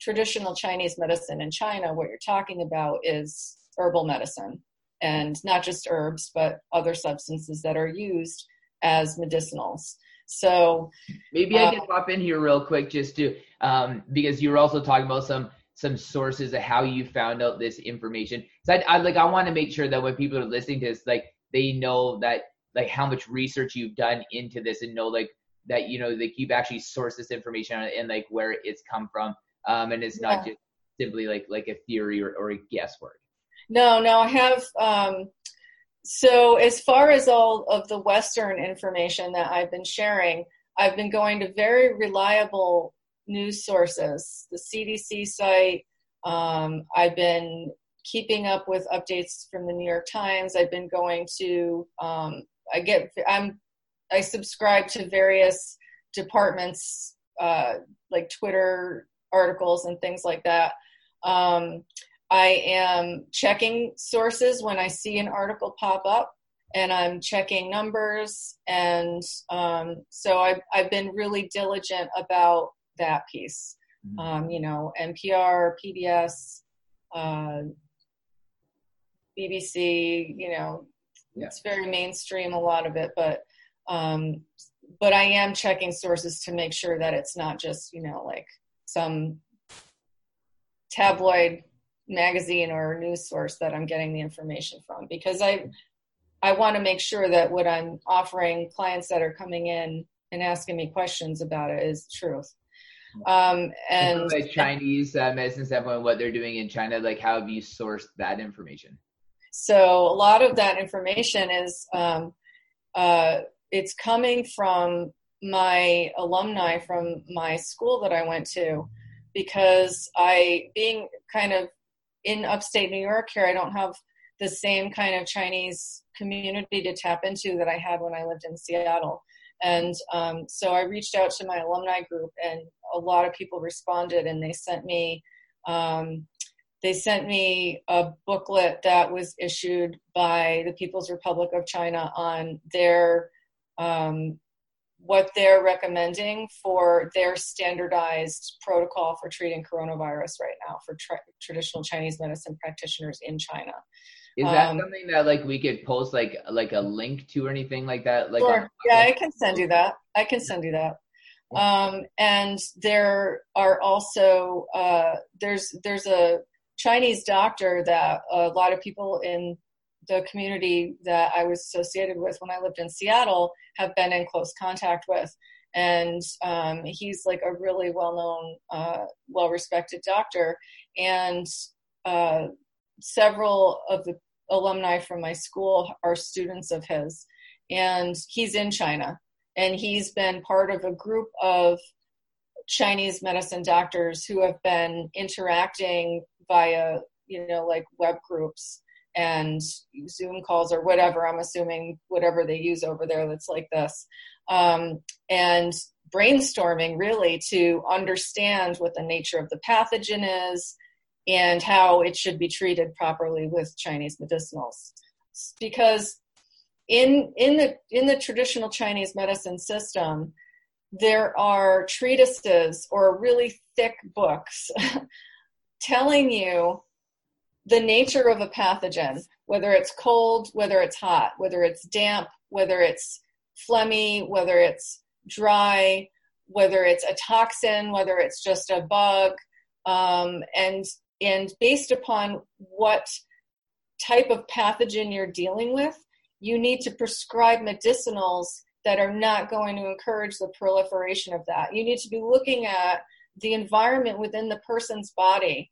Speaker 2: traditional Chinese medicine in China, what you're talking about is herbal medicine and not just herbs, but other substances that are used as medicinals. So
Speaker 1: maybe I uh, can pop in here real quick just to um, because you were also talking about some some sources of how you found out this information. So I, I like I want to make sure that when people are listening to this, like they know that like how much research you've done into this and know like that you know like you've actually sourced this information and like where it's come from um and it's not just simply like like a theory or, or a guesswork
Speaker 2: no no i have um so as far as all of the western information that i've been sharing i've been going to very reliable news sources the cdc site um, i've been keeping up with updates from the new york times i've been going to um, i get i'm I subscribe to various departments, uh, like Twitter articles and things like that. Um, I am checking sources when I see an article pop up, and I'm checking numbers, and um, so I've I've been really diligent about that piece. Mm-hmm. Um, you know, NPR, PBS, uh, BBC. You know, yeah. it's very mainstream a lot of it, but um, but I am checking sources to make sure that it's not just, you know, like some tabloid magazine or news source that I'm getting the information from because I I want to make sure that what I'm offering clients that are coming in and asking me questions about it is truth. Um, and
Speaker 1: like Chinese uh, medicine standpoint, what they're doing in China, like how have you sourced that information?
Speaker 2: So a lot of that information is um, uh, it's coming from my alumni from my school that I went to because I being kind of in upstate New York here I don't have the same kind of Chinese community to tap into that I had when I lived in Seattle. And um, so I reached out to my alumni group, and a lot of people responded, and they sent me um, they sent me a booklet that was issued by the People's Republic of China on their um, what they're recommending for their standardized protocol for treating coronavirus right now for tra- traditional Chinese medicine practitioners in China.
Speaker 1: Is that um, something that like we could post like like a link to or anything like that? Like
Speaker 2: sure. yeah, I can send you that. I can send you that. Um, and there are also uh, there's there's a Chinese doctor that a lot of people in the community that I was associated with when I lived in Seattle have been in close contact with. And um, he's like a really well known, uh, well respected doctor. And uh, several of the alumni from my school are students of his. And he's in China. And he's been part of a group of Chinese medicine doctors who have been interacting via, you know, like web groups and Zoom calls or whatever. I'm assuming whatever they use over there that's like this. Um, and brainstorming really to understand what the nature of the pathogen is and how it should be treated properly with Chinese medicinals. Because in in the in the traditional Chinese medicine system, there are treatises or really thick books [laughs] telling you the nature of a pathogen, whether it's cold, whether it's hot, whether it's damp, whether it's phlegmy, whether it's dry, whether it's a toxin, whether it's just a bug, um, and and based upon what type of pathogen you're dealing with, you need to prescribe medicinals that are not going to encourage the proliferation of that. You need to be looking at the environment within the person's body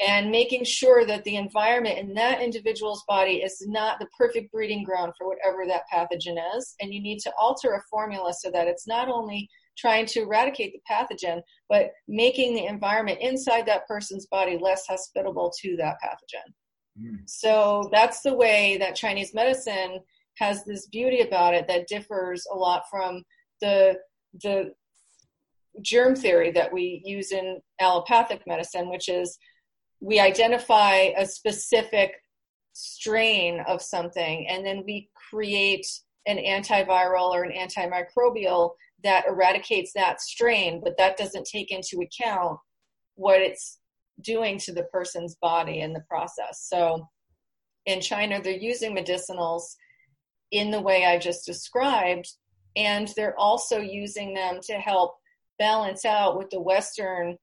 Speaker 2: and making sure that the environment in that individual's body is not the perfect breeding ground for whatever that pathogen is. And you need to alter a formula so that it's not only trying to eradicate the pathogen, but making the environment inside that person's body less hospitable to that pathogen. Mm. So that's the way that Chinese medicine has this beauty about it that differs a lot from the the germ theory that we use in allopathic medicine, which is we identify a specific strain of something and then we create an antiviral or an antimicrobial that eradicates that strain, but that doesn't take into account what it's doing to the person's body in the process. So in China, they're using medicinals in the way I just described, and they're also using them to help balance out what the Western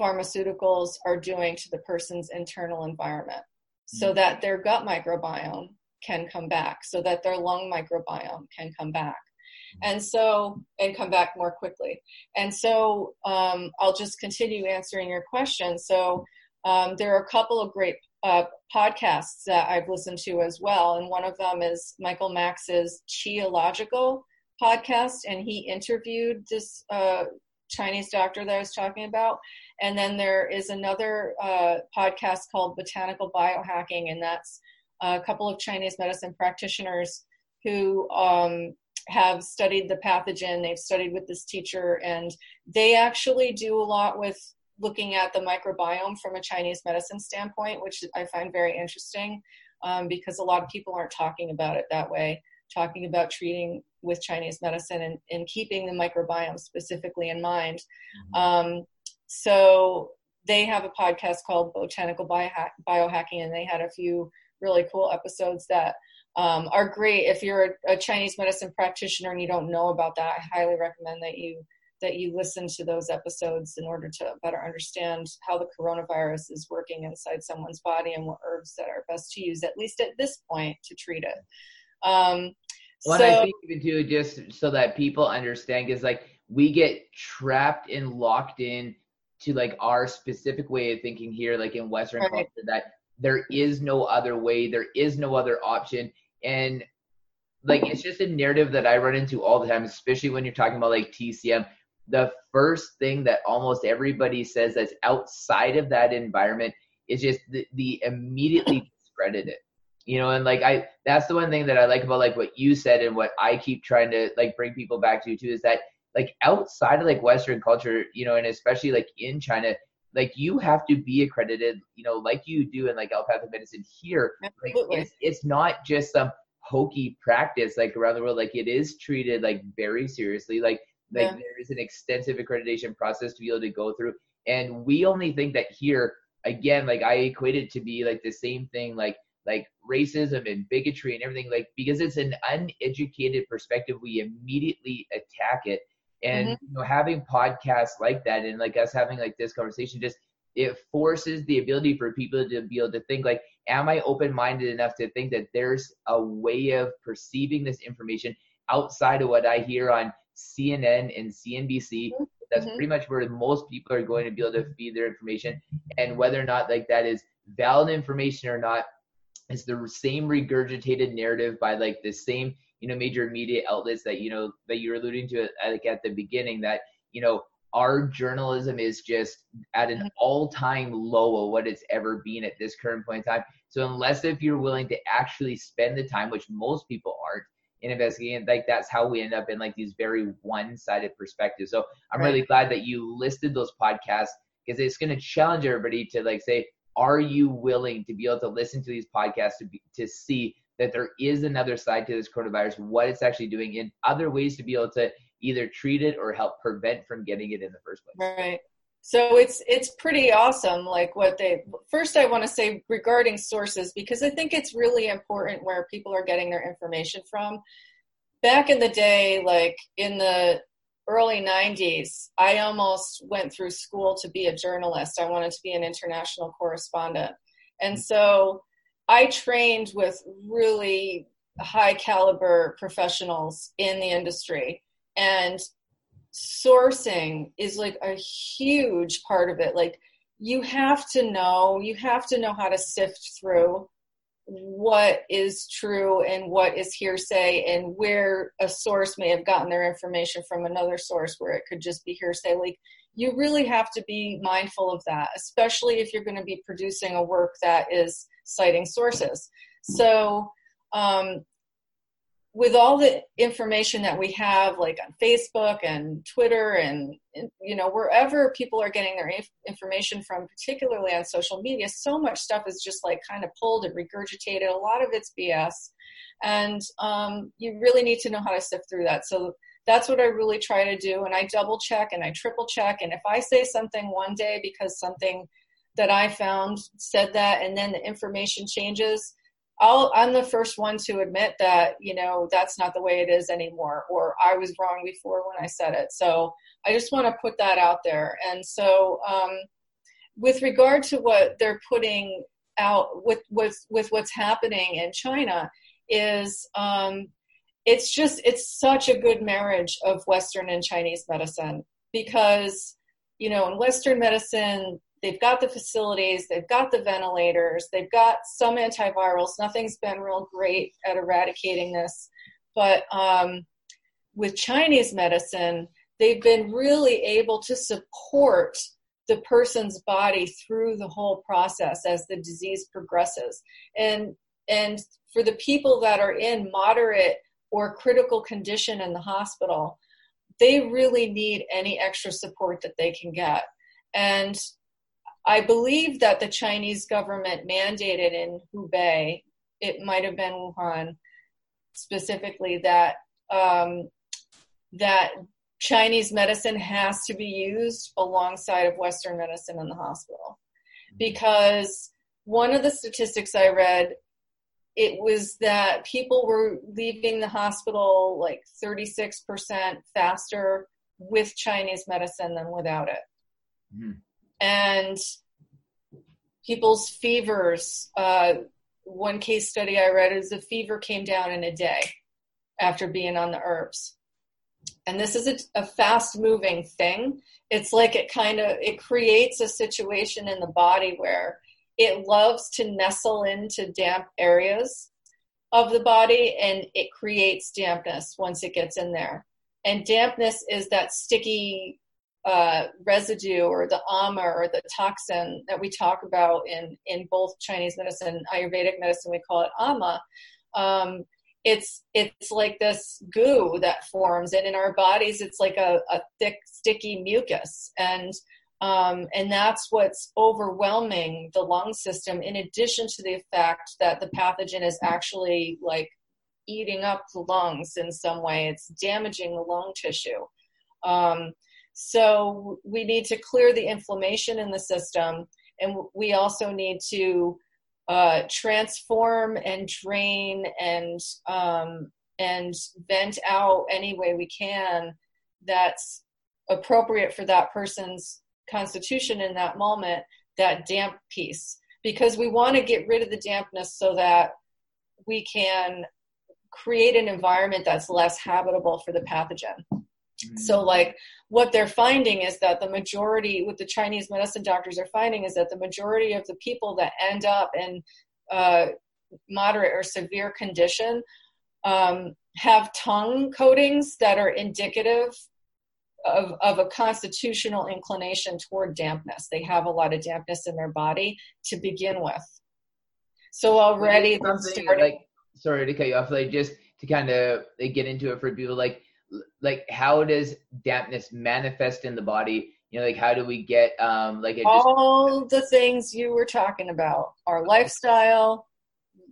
Speaker 2: pharmaceuticals are doing to the person's internal environment so mm-hmm. that their gut microbiome can come back so that their lung microbiome can come back and so and come back more quickly. And so um, i'll just continue answering your question. So um, there are a couple of great uh, podcasts that i've listened to as well. And one of them is michael max's Qiological podcast. And he interviewed this uh, chinese doctor that i was talking about. And then there is another uh, podcast called botanical biohacking. And that's a couple of chinese medicine practitioners who um, have studied the pathogen, they've studied with this teacher, and they actually do a lot with looking at the microbiome from a Chinese medicine standpoint, which I find very interesting um, because a lot of people aren't talking about it that way, talking about treating with Chinese medicine and, and keeping the microbiome specifically in mind. Mm-hmm. Um, so they have a podcast called Botanical Biohack- Biohacking, and they had a few really cool episodes that um, are great. If you're a, a, Chinese medicine practitioner and you don't know about that, I highly recommend that you that you listen to those episodes in order to better understand how the coronavirus is working inside someone's body and what herbs that are best to use, at least at this point, to treat it. Um,
Speaker 1: well, so, I think even do just so that people understand, is like we get trapped and locked in to like our specific way of thinking here, like in Western right. culture, that there is no other way, there is no other option and like it's just a narrative that I run into all the time, especially when you're talking about like TCM. The first thing that almost everybody says that's outside of that environment is just the, the immediately [clears throat] discredit it. You know, and like I that's the one thing that I like about like what you said and what I keep trying to like bring people back to too is that like outside of like Western culture, you know, and especially like in China, like you have to be accredited, you know, like you do in like allopathic medicine here. Like it's, it's not just some hokey practice like around the world. Like it is treated like very seriously. Like like yeah. there is an extensive accreditation process to be able to go through. And we only think that here, again, like I equate it to be like the same thing, like like racism and bigotry and everything, like because it's an uneducated perspective, we immediately attack it and mm-hmm. you know having podcasts like that and like us having like this conversation just it forces the ability for people to be able to think like am i open-minded enough to think that there's a way of perceiving this information outside of what i hear on cnn and cnbc mm-hmm. that's mm-hmm. pretty much where most people are going to be able to feed their information and whether or not like that is valid information or not it's the same regurgitated narrative by like the same you know major media outlets that you know that you're alluding to like at the beginning that you know our journalism is just at an mm-hmm. all-time low of what it's ever been at this current point in time. So unless if you're willing to actually spend the time, which most people aren't, in investigating, like that's how we end up in like these very one-sided perspectives. So I'm right. really glad that you listed those podcasts because it's going to challenge everybody to like say, are you willing to be able to listen to these podcasts to be, to see that there is another side to this coronavirus, what it's actually doing, in other ways to be able to either treat it or help prevent from getting it in the first place.
Speaker 2: Right. So it's it's pretty awesome like what they first I want to say regarding sources because I think it's really important where people are getting their information from. Back in the day like in the early 90s, I almost went through school to be a journalist. I wanted to be an international correspondent. And so I trained with really high caliber professionals in the industry and sourcing is like a huge part of it. Like you have to know you have to know how to sift through what is true and what is hearsay and where a source may have gotten their information from another source where it could just be hearsay. Like you really have to be mindful of that especially if you're going to be producing a work that is citing sources. So, um, with all the information that we have, like on Facebook and Twitter, and, you know wherever people are getting their inf- information from, particularly on social media, so much stuff is just like kind of pulled and regurgitated. A lot of it's BS, and um, you really need to know how to sift through that. So that's what I really try to do, and I double check and I triple check. And if I say something one day because something that I found said that, and then the information changes, I'll, I'm the first one to admit that, you know, that's not the way it is anymore, or I was wrong before when I said it. So I just want to put that out there. And so, um, with regard to what they're putting out with, with, with what's happening in China, is um, it's just it's such a good marriage of Western and Chinese medicine because you know in Western medicine they've got the facilities, they've got the ventilators, they've got some antivirals. Nothing's been real great at eradicating this, but um, with Chinese medicine, they've been really able to support the person's body through the whole process as the disease progresses. And and for the people that are in moderate or critical condition in the hospital, they really need any extra support that they can get. And I believe that the Chinese government mandated in Hubei, it might have been Wuhan specifically, that um, that Chinese medicine has to be used alongside of Western medicine in the hospital. Mm-hmm. Because one of the statistics I read, it was that people were leaving the hospital like 36% faster with Chinese medicine than without it. Mm. And people's fevers, uh, one case study I read is the fever came down in a day after being on the herbs and this is a, a fast moving thing it's like it kind of it creates a situation in the body where it loves to nestle into damp areas of the body and it creates dampness once it gets in there. And dampness is that sticky uh, residue or the ama or the toxin that we talk about in in both chinese medicine ayurvedic medicine we call it ama. Um, it's it's like this goo that forms and in our bodies it's like a, a thick sticky mucus. And um, and that's what's overwhelming the lung system in addition to the fact that the pathogen is actually like eating up the lungs in some way. It's damaging the lung tissue. Um, so we need to clear the inflammation in the system and we also need to uh, transform and drain and um, and vent out any way we can that's appropriate for that person's constitution in that moment that damp piece because we want to get rid of the dampness so that we can create an environment that's less habitable for the pathogen mm-hmm. so like what they're finding is that the majority, what the Chinese medicine doctors are finding is that the majority of the people that end up in uh, moderate or severe condition um, have tongue coatings that are indicative of, of a constitutional inclination toward dampness. They have a lot of dampness in their body to begin with. So already,
Speaker 1: starting, like, sorry to cut you off, like just to kind of get into it for people, like like how does dampness manifest in the body you know like how do we get um like
Speaker 2: all just, the things you were talking about our lifestyle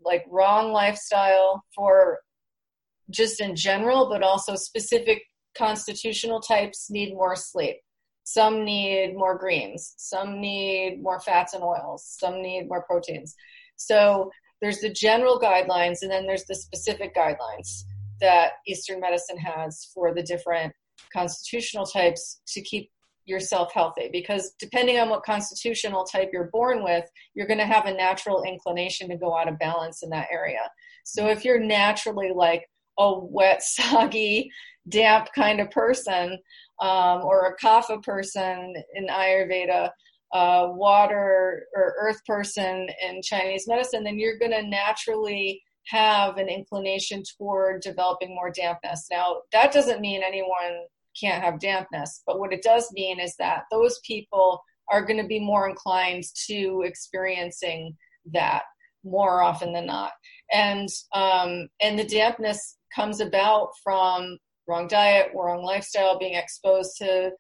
Speaker 2: like wrong lifestyle for just in general but also specific constitutional types need more sleep. Some need more greens. Some need more fats and oils. Some need more proteins. So there's the general guidelines and then there's the specific guidelines that Eastern medicine has for the different constitutional types to keep yourself healthy. Because depending on what constitutional type you're born with you're going to have a natural inclination to go out of balance in that area. So if you're naturally like a wet [laughs] soggy damp kind of person um, or a kapha person in ayurveda water or earth person in chinese medicine then you're going to naturally have an inclination toward developing more dampness. Now, that doesn't mean anyone can't have dampness, but what it does mean is that those people are going to be more inclined to experiencing that more often than not. And um, and the dampness comes about from wrong diet, wrong lifestyle, being exposed to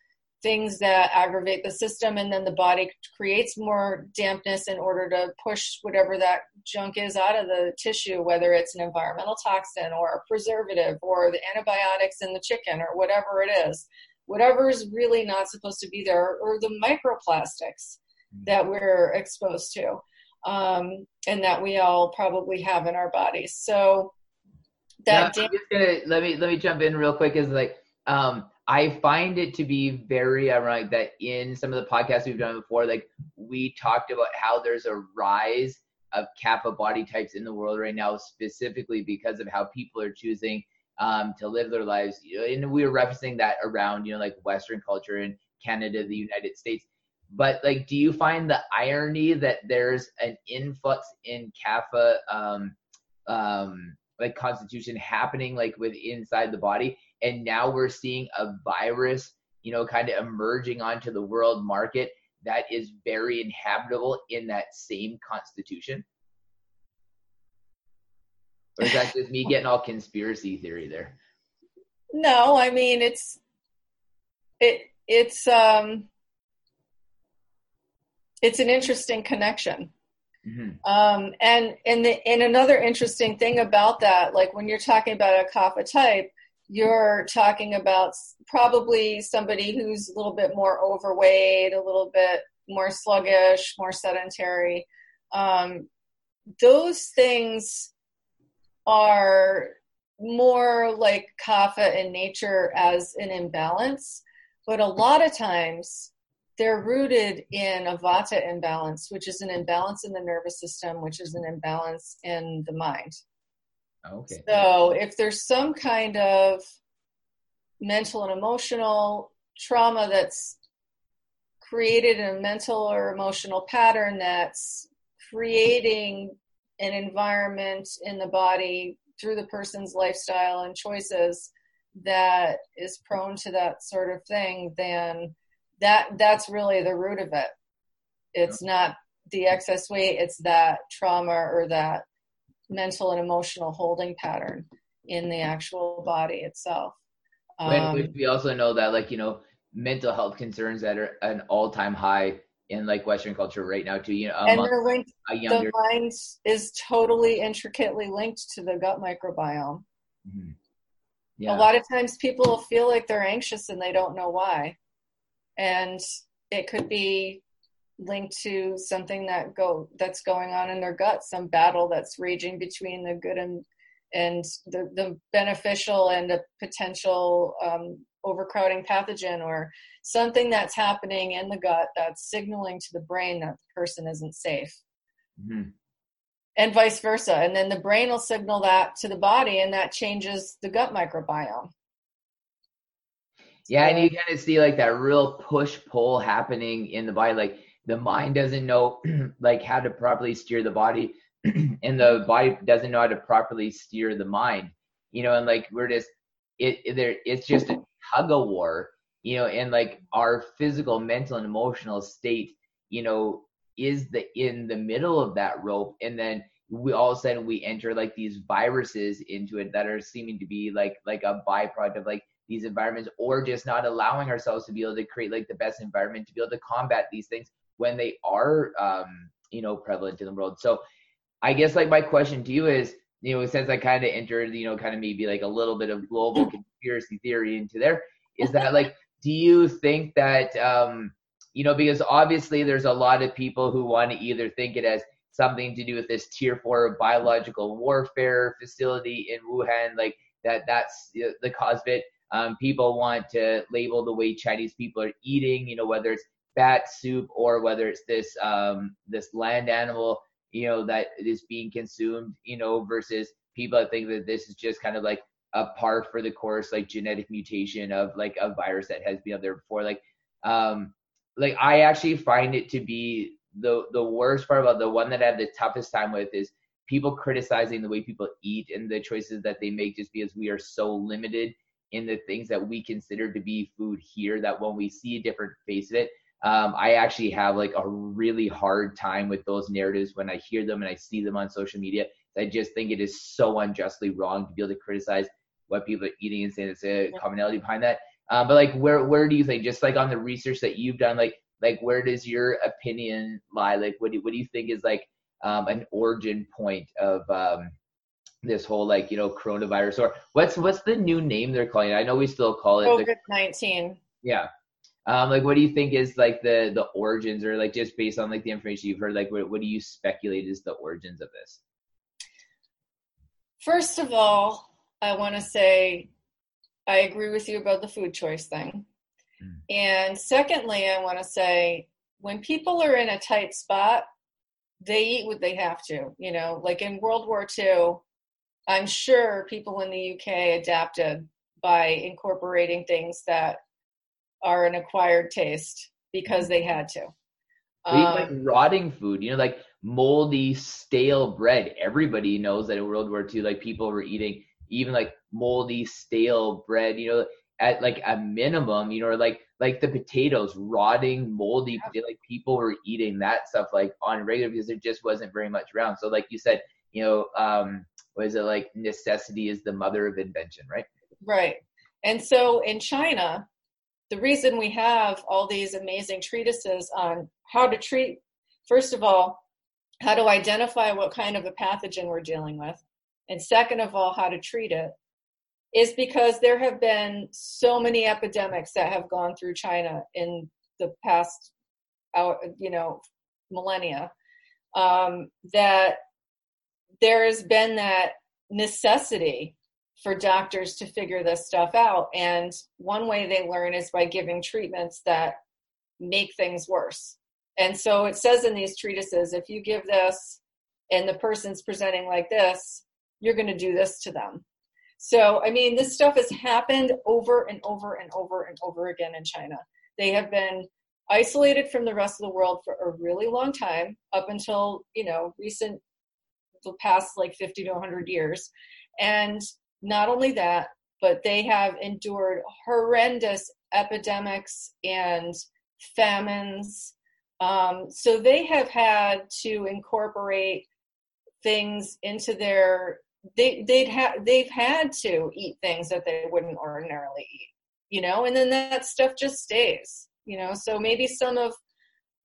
Speaker 2: things that aggravate the system and then the body creates more dampness in order to push whatever that junk is out of the tissue whether it's an environmental toxin or a preservative or the antibiotics in the chicken or whatever it is. Whatever is really not supposed to be there or the microplastics that we're exposed to um, and that we all probably have in our bodies. So
Speaker 1: that now, gonna, let me let me jump in real quick is like um, I find it to be very ironic that in some of the podcasts we've done before, like we talked about how there's a rise of kapha body types in the world right now specifically because of how people are choosing um, to live their lives. And we were referencing that around you know like western culture in canada the united states. But like do you find the irony that there's an influx in kapha um, um, like constitution happening like with inside the body. And now we're seeing a virus you know kind of emerging onto the world market that is very inhabitable in that same constitution. Or is that just me [laughs] getting all conspiracy theory there?
Speaker 2: No i mean it's it it's um it's an interesting connection Mm-hmm. Um, and and the, and another interesting thing about that, like when you're talking about a kapha type, you're talking about probably somebody who's a little bit more overweight, a little bit more sluggish, more sedentary. Um, those things are more like kapha in nature as an imbalance, but a lot of times they're rooted in a vata imbalance, which is an imbalance in the nervous system, which is an imbalance in the mind.
Speaker 1: Okay.
Speaker 2: So if there's some kind of mental and emotional trauma that's created a mental or emotional pattern that's creating an environment in the body through the person's lifestyle and choices that is prone to that sort of thing, then that that's really the root of it. It's not the excess weight it's that trauma or that mental and emotional holding pattern in the actual body itself.
Speaker 1: Um, we also know that like you know mental health concerns that are an all-time high in like western culture right now too you know
Speaker 2: and they're linked, the mind is totally intricately linked to the gut microbiome. Mm-hmm. yeah. a lot of times people feel like they're anxious and they don't know why and it could be linked to something that go that's going on in their gut some battle that's raging between the good and and the, the beneficial and a potential um, overcrowding pathogen or something that's happening in the gut that's signaling to the brain that the person isn't safe. Mm-hmm. and vice versa. And then the brain will signal that to the body and that changes the gut microbiome
Speaker 1: yeah, and you kind of see like that real push pull happening in the body. Like the mind doesn't know [clears throat] like how to properly steer the body, [clears throat] and the body doesn't know how to properly steer the mind. You know, and like we're just it, it there. It's just a tug of war. You know, and like our physical, mental, and emotional state. You know, is the in the middle of that rope, and then we all of a sudden we enter like these viruses into it that are seeming to be like like a byproduct of like these environments or just not allowing ourselves to be able to create like the best environment to be able to combat these things when they are um you know prevalent in the world. So i guess like my question to you is you know since i kind of entered you know kind of maybe like a little bit of global [clears throat] conspiracy theory into there is that like do you think that um you know because obviously there's a lot of people who want to either think it as something to do with this tier four biological warfare facility in wuhan like that that's the cause of it um, people want to label the way Chinese people are eating, you know, whether it's bat soup or whether it's this um, this land animal, you know, that is being consumed, you know, versus people that think that this is just kind of like a par for the course, like genetic mutation of like a virus that has been out there before. Like, um, like I actually find it to be the the worst part about the one that I have the toughest time with is people criticizing the way people eat and the choices that they make just because we are so limited in the things that we consider to be food here that when we see a different face of it um, i actually have like a really hard time with those narratives when i hear them and i see them on social media. I just think it is so unjustly wrong to be able to criticize what people are eating and saying there's a commonality behind that. Um, but like where where do you think just like on the research that you've done like like where does your opinion lie? Like what do, what do you think is like um, an origin point of um, this whole like you know coronavirus or what's what's the new name they're calling it? I know we still call it
Speaker 2: COVID nineteen.
Speaker 1: Yeah. Um, like what do you think is like the the origins or like just based on like the information you've heard like what, what do you speculate is the origins of this
Speaker 2: first of all i want to say i agree with you about the food choice thing mm. and secondly i want to say when people are in a tight spot they eat what they have to. You know, like in World War II, I'm sure people in the UK adapted by incorporating things that are an acquired taste because they had to.
Speaker 1: Um, like rotting food, you know, like moldy, stale bread. Everybody knows that in World War II, like people were eating even like moldy, stale bread, you know, at like a minimum, you know, like like the potatoes, rotting, moldy, yeah. like people were eating that stuff like on regular because there just wasn't very much around. So like you said, you know, um, what is it like necessity is the mother of invention, right?
Speaker 2: Right. And so in China, the reason we have all these amazing treatises on how to treat, first of all, how to identify what kind of a pathogen we're dealing with, and second of all, how to treat it, is because there have been so many epidemics that have gone through China in the past, you know, millennia, um, that there has been that necessity for doctors to figure this stuff out. And one way they learn is by giving treatments that make things worse. And so it says in these treatises if you give this and the person's presenting like this, you're going to do this to them. So, I mean, this stuff has happened over and over and over and over again in China. They have been isolated from the rest of the world for a really long time, up until, you know, recent, the past like 50 to 100 years. And not only that, but they have endured horrendous epidemics and famines. Um, so they have had to incorporate things into their they they'd have they've had to eat things that they wouldn't ordinarily eat you know and then that stuff just stays you know so maybe some of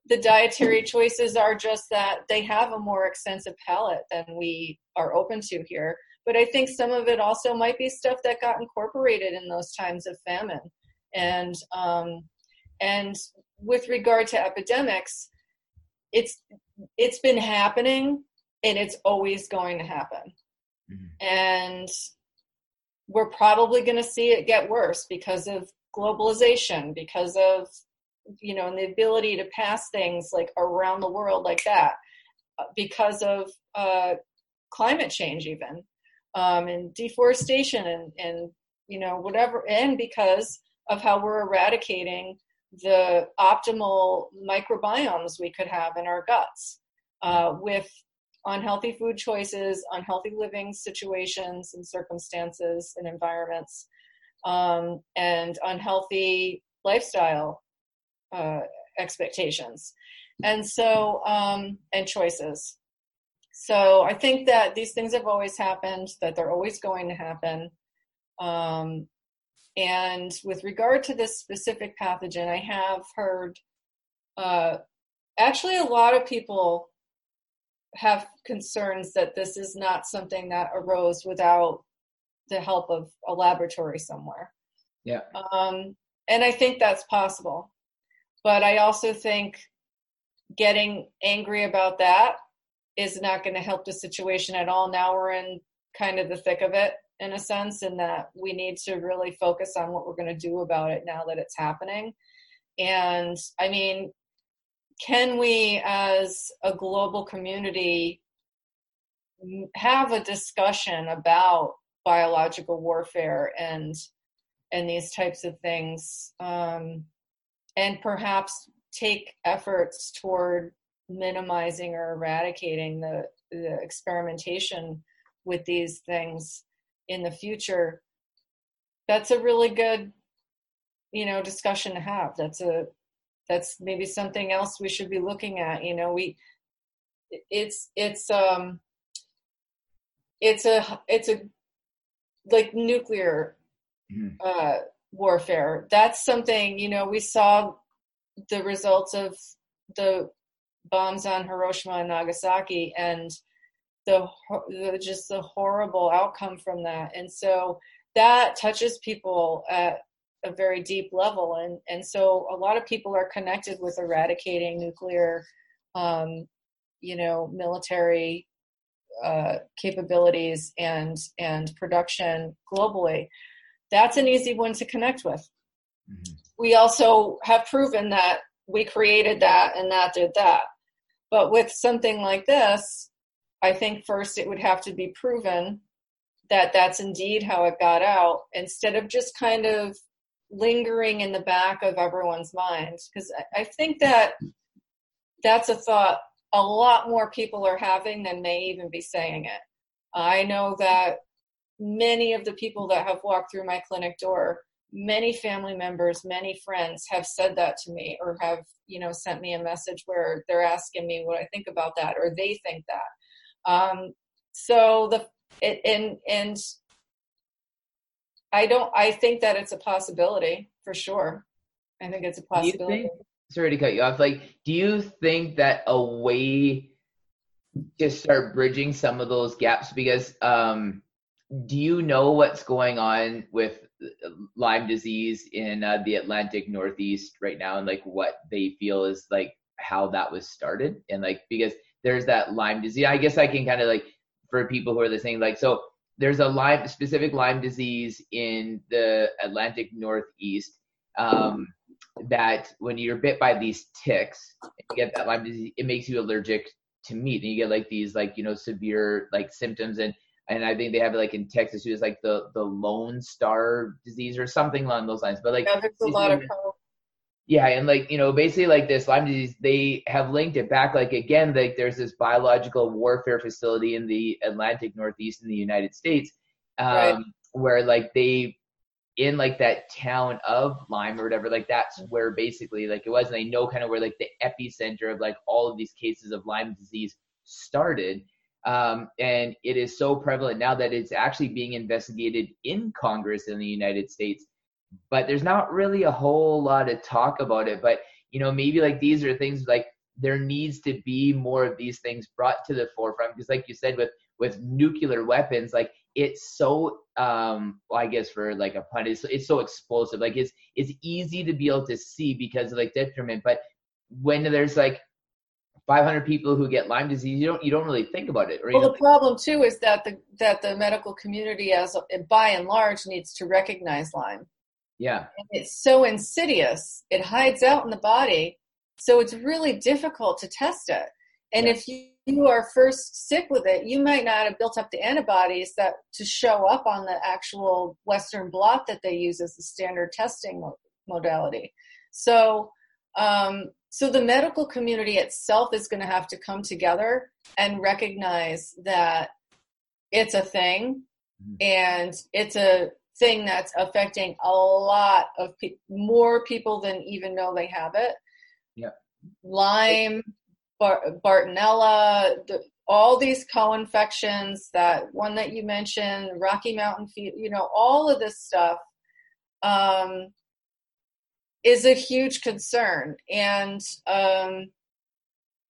Speaker 2: the dietary choices are just that they have a more extensive palate than we are open to here. But i think some of it also might be stuff that got incorporated in those times of famine. And um and with regard to epidemics it's it's been happening and it's always going to happen. Mm-hmm. And we're probably going to see it get worse because of globalization, because of, you know, and the ability to pass things like around the world like that, uh, because of uh, climate change, even, um, and deforestation, and, and, you know, whatever, and because of how we're eradicating the optimal microbiomes we could have in our guts uh, with unhealthy food choices, unhealthy living situations and circumstances and environments, um, and unhealthy lifestyle uh, expectations. And so, um, and choices. So I think that these things have always happened, that they're always going to happen. Um, and with regard to this specific pathogen, I have heard uh, actually a lot of people have concerns that this is not something that arose without the help of a laboratory somewhere.
Speaker 1: Yeah.
Speaker 2: Um, and I think that's possible. But I also think getting angry about that is not going to help the situation at all. Now we're in kind of the thick of it in a sense, in that we need to really focus on what we're going to do about it now that it's happening. And I mean, can we as a global community have a discussion about biological warfare and and these types of things um, and perhaps take efforts toward minimizing or eradicating the, the experimentation with these things in the future that's a really good you know discussion to have that's a that's maybe something else we should be looking at you know we it's it's um it's a it's a like nuclear mm-hmm. uh warfare. That's something you know we saw the results of the bombs on Hiroshima and Nagasaki and the, the just the horrible outcome from that. And so that touches people at a very deep level. And and so a lot of people are connected with eradicating nuclear um, you know military uh, capabilities and and production globally that's an easy one to connect with mm-hmm. we also have proven that we created that and that did that But with something like this, I think first it would have to be proven that that's indeed how it got out instead of just kind of lingering in the back of everyone's minds. Because I think that that's a thought a lot more people are having than may even be saying it. I know that many of the people that have walked through my clinic door, many family members, many friends have said that to me or have, you know, sent me a message where they're asking me what I think about that or they think that. Um, so the it, and and I don't I think that it's a possibility for sure. I think it's a possibility.
Speaker 1: Think, sorry to cut you off. Like, do you think that a way to start bridging some of those gaps because um do you know what's going on with Lyme disease in uh, the Atlantic Northeast right now and like what they feel is like how that was started and like because there's that Lyme disease I guess I can kind of like for people who are listening. Like, so there's a Lyme specific Lyme disease in the Atlantic Northeast um, that when you're bit by these ticks, you get that Lyme disease, it makes you allergic to meat, and you get like these like you know severe like symptoms and. And I think they have it like in Texas, it's like the the Lone Star disease or something along those lines. But like,
Speaker 2: yeah, there's a lot of
Speaker 1: yeah, and like you know, basically like this Lyme disease, they have linked it back. Like again, like there's this biological warfare facility in the Atlantic Northeast in the United States, um, right. where like they in like that town of Lyme or whatever, like that's where basically like it was, and they know kind of where like the epicenter of like all of these cases of Lyme disease started. Um, and it is so prevalent now that it's actually being investigated in Congress in the United States but there's not really a whole lot of talk about it. But you know, maybe like these are things like there needs to be more of these things brought to the forefront because, like you said, with with nuclear weapons, like it's so um well, I guess for like a pun, it's, it's so explosive. Like it's it's easy to be able to see because of like detriment, but when there's like 500 people who get Lyme disease, you don't you don't really think about it.
Speaker 2: well, the problem too is that the that the medical community, as by and large, needs to recognize Lyme.
Speaker 1: Yeah.
Speaker 2: And it's so insidious. It hides out in the body. So it's really difficult to test it. And yeah. if you, you are first sick with it, you might not have built up the antibodies that to show up on the actual Western blot that they use as the standard testing modality. So, um, so the medical community itself is going to have to come together and recognize that it's a thing mm-hmm. and it's a thing that's affecting a lot of pe- more people than even know they have it.
Speaker 1: Yeah.
Speaker 2: Lyme, Bar- Bartonella, the, all these co-infections, that one that you mentioned, Rocky Mountain fever, you know, all of this stuff um, is a huge concern. And um,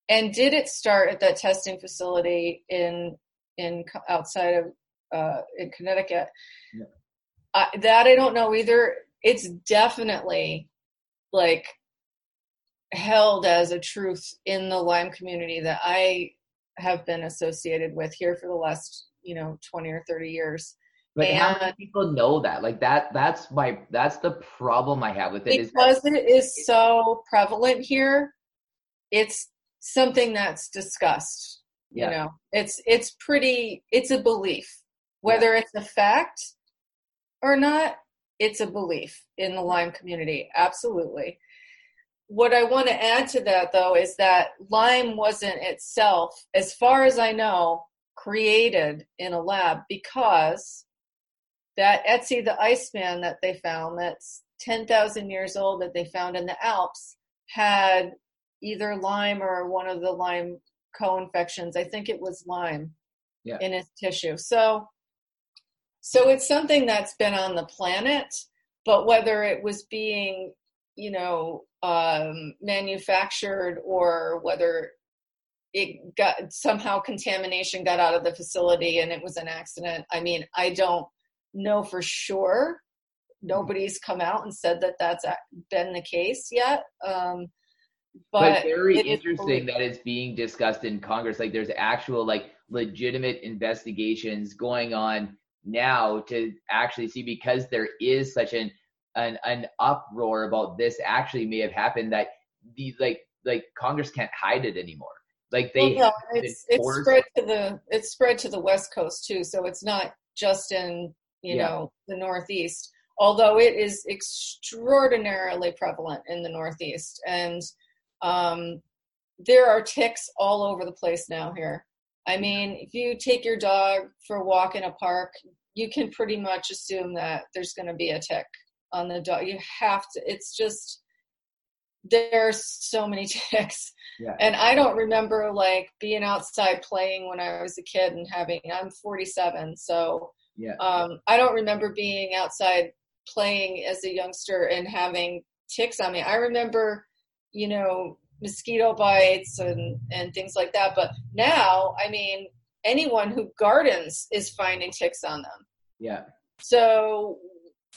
Speaker 2: and did it start at that testing facility in in outside of uh, in Connecticut? Yeah that I don't know either. It's definitely like held as a truth in the Lyme community that I have been associated with here for the last, you know, 20 or 30 years.
Speaker 1: But and how many people know that? Like that that's my that's the problem I have with it.
Speaker 2: Because
Speaker 1: is that,
Speaker 2: it is so prevalent here, it's something that's discussed. Yeah. You know, it's it's pretty it's a belief. Whether yeah. it's a fact or not, it's a belief in the Lyme community. Absolutely. What I want to add to that, though, is that Lyme wasn't itself, as far as I know, created in a lab because that Ötzi the Iceman that they found, that's 10,000 years old, that they found in the Alps, had either Lyme or one of the Lyme co infections. I think it was Lyme yeah. in his tissue. So so it's something that's been on the planet, but whether it was being, you know, um, manufactured or whether it got somehow contamination got out of the facility and it was an accident. I mean, I don't know for sure. Nobody's come out and said that that's been the case yet. Um,
Speaker 1: but, but, very interesting that it's being discussed in Congress. Like there's actual like legitimate investigations going on now to actually see because there is such an an, an uproar about this actually may have happened that the like like Congress can't hide it anymore. like they
Speaker 2: well, no, it's it's spread to the it's spread to the west coast too so it's not just in you yeah. know the northeast although it is extraordinarily prevalent in the northeast and um, there are ticks all over the place now here i mean if you take your dog for a walk in a park you can pretty much assume that there's going to be a tick on the dog you have to it's just there's so many [laughs] ticks yeah. and i don't remember like being outside playing when i was a kid and having i'm 47 so
Speaker 1: yeah.
Speaker 2: Um, i don't remember being outside playing as a youngster and having ticks on me. I remember you know mosquito bites and and things like that but now i mean anyone who gardens is finding ticks on them.
Speaker 1: Yeah.
Speaker 2: So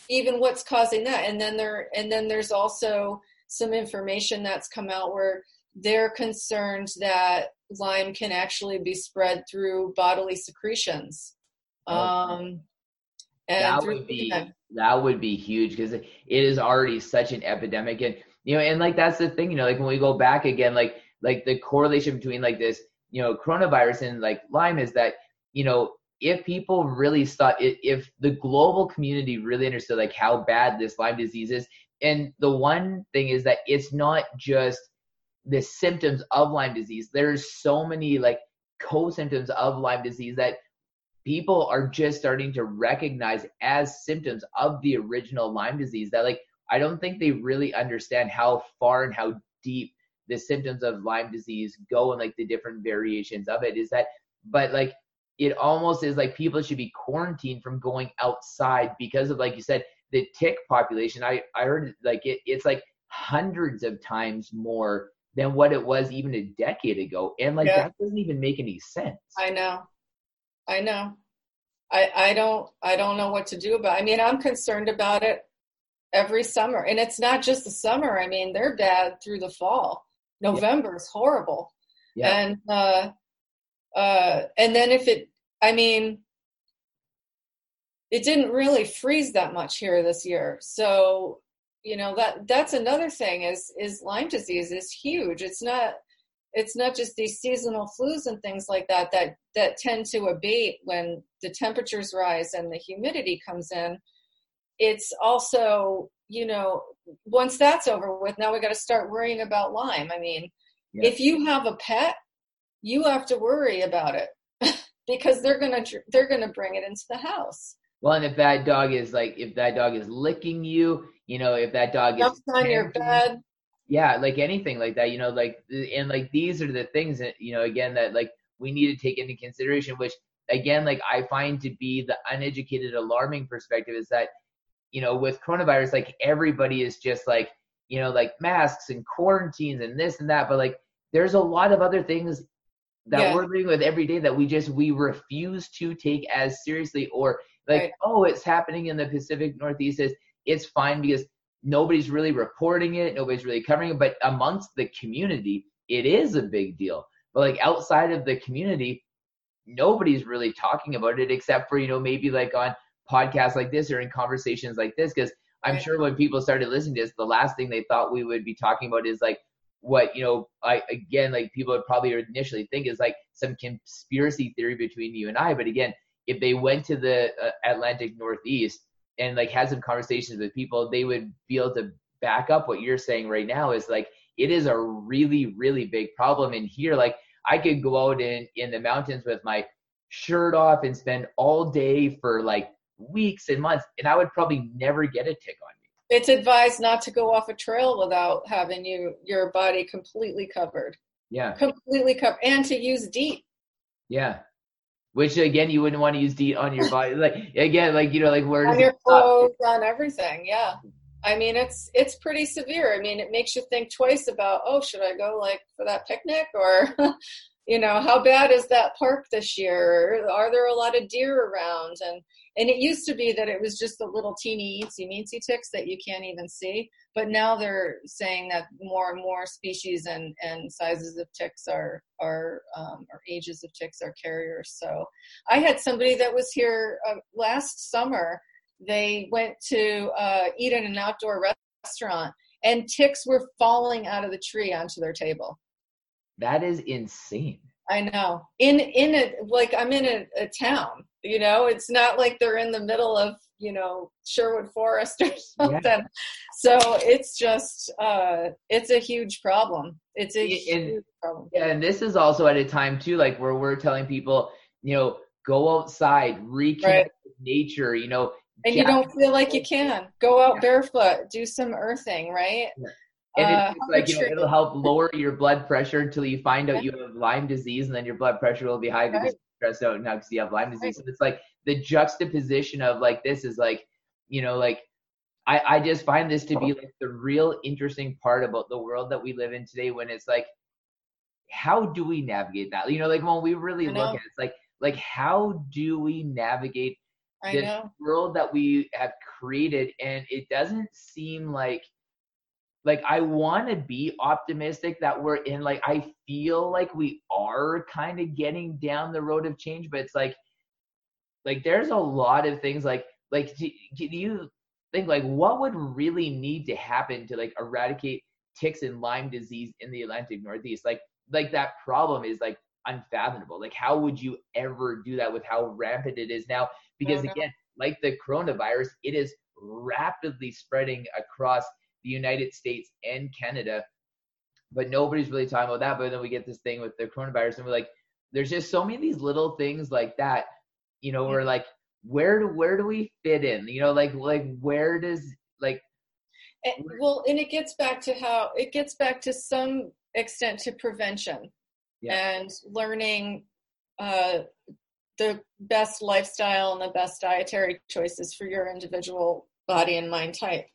Speaker 2: even what's causing that? And then there and then there's also some information that's come out where they're concerned that Lyme can actually be spread through bodily secretions. Um,
Speaker 1: that would be that would be huge because it is already such an epidemic, and you know, and like that's the thing, you know, like when we go back again, like like the correlation between like this, you know, coronavirus and like Lyme is that you know if people really thought if the global community really understood like how bad this Lyme disease is, and the one thing is that it's not just the symptoms of Lyme disease. There's so many like co-symptoms of Lyme disease that people are just starting to recognize as symptoms of the original Lyme disease that like I don't think they really understand how far and how deep the symptoms of Lyme disease go and like the different variations of it is that but like it almost is like people should be quarantined from going outside because of like you said the tick population, I, I heard like it, it's like hundreds of times more than what it was even a decade ago. And like yeah. that doesn't even make any sense.
Speaker 2: I know. I know. I I don't I don't know what to do about. It. I mean, I'm concerned about it every summer. And it's not just the summer. I mean, they're bad through the fall. November yeah. is horrible. Yeah. And uh uh and then if it I mean, it didn't really freeze that much here this year. So, you know, that that's another thing is is Lyme disease is huge. It's not it's not just these seasonal flus and things like that that that tend to abate when the temperatures rise and the humidity comes in. It's also, you know, once that's over with, now we got to start worrying about Lyme. I mean, yeah. if you have a pet, you have to worry about it [laughs] because they're going to they're to bring it into the house.
Speaker 1: Well, and if that dog is like, if that dog is licking you, you know, if that dog
Speaker 2: is on your bed,
Speaker 1: yeah, like anything like that, you know, like, and like these are the things that, you know, again, that like we need to take into consideration, which again, like I find to be the uneducated, alarming perspective is that, you know, with coronavirus, like everybody is just like, you know, like masks and quarantines and this and that, but like there's a lot of other things that yeah. we're living with every day that we just we refuse to take as seriously or like, right. oh, it's happening in the Pacific Northeast. It's, it's fine because nobody's really reporting it, nobody's really covering it. But amongst the community, it is a big deal. But like outside of the community, nobody's really talking about it except for, you know, maybe like on podcasts like this or in conversations like this. Because I'm sure when people started listening to this, the last thing they thought we would be talking about is like what, you know, I again, like people would probably initially think is like some conspiracy theory between you and I. But again, if they went to the uh, Atlantic Northeast and like had some conversations with people, they would be able to back up what you're saying right now is like it is a really really big problem in here. Like i could go out in in the mountains with my shirt off and spend all day for like weeks and months and i would probably never get a tick on me.
Speaker 2: It's advised not to go off a trail without having you your body completely covered.
Speaker 1: Yeah.
Speaker 2: Completely covered and to use DEET
Speaker 1: yeah which again you wouldn't want to use DEET on your body. [laughs] like again, like you know, like where
Speaker 2: on your clothes, on everything. Yeah, I mean it's it's pretty severe. I mean it makes you think twice about oh should I go like for that picnic or [laughs] you know how bad is that park this year? Are there a lot of deer around? And and it used to be that it was just the little teeny eensy meensy ticks that you can't even see. But now they're saying that more and more species and, and sizes of ticks are are um, or ages of ticks are carriers. So i had somebody that was here uh, last summer. They went to uh, eat in an outdoor restaurant and ticks were falling out of the tree onto their table
Speaker 1: That is insane.
Speaker 2: I know. In in a like I'm in a, a town. You know, it's not like they're in the middle of you know Sherwood Forest or [laughs] something. Yeah. So it's just uh, it's a huge problem. It's a and, huge problem.
Speaker 1: Yeah, and this is also at a time too, like where we're telling people, you know, go outside, reconnect right. with nature. You know,
Speaker 2: and you don't feel like you can go out barefoot, do some earthing, right?
Speaker 1: Yeah. And uh, it's like you know, it'll help lower your blood pressure until you find out you have Lyme disease, and then your blood pressure will be high because right. you're stressed out now because you have Lyme disease. Right. And it's like the juxtaposition of like this is like, you know, like I I just find this to be like the real interesting part about the world that we live in today. When it's like, how do we navigate that? You know, like when we really look at it, it's like like how do we navigate this world that we have created? And it doesn't seem like like I want to be optimistic that we're in like I feel like we are kind of getting down the road of change but it's like like there's a lot of things like like do, do you think like what would really need to happen to like eradicate ticks and Lyme disease in the Atlantic Northeast? Like like that problem is like unfathomable. Like how would you ever do that with how rampant it is now? Because mm-hmm. again like the coronavirus it is rapidly spreading across the United States and Canada. But nobody's really talking about that. But then we get this thing with the coronavirus, and we're like, there's just so many of these little things like that. You know, we're like, where do where do we fit in? You know, like like where does like
Speaker 2: and, well, and it gets back to how it gets back to some extent to prevention yeah. and learning uh, the best lifestyle and the best dietary choices for your individual body and mind type.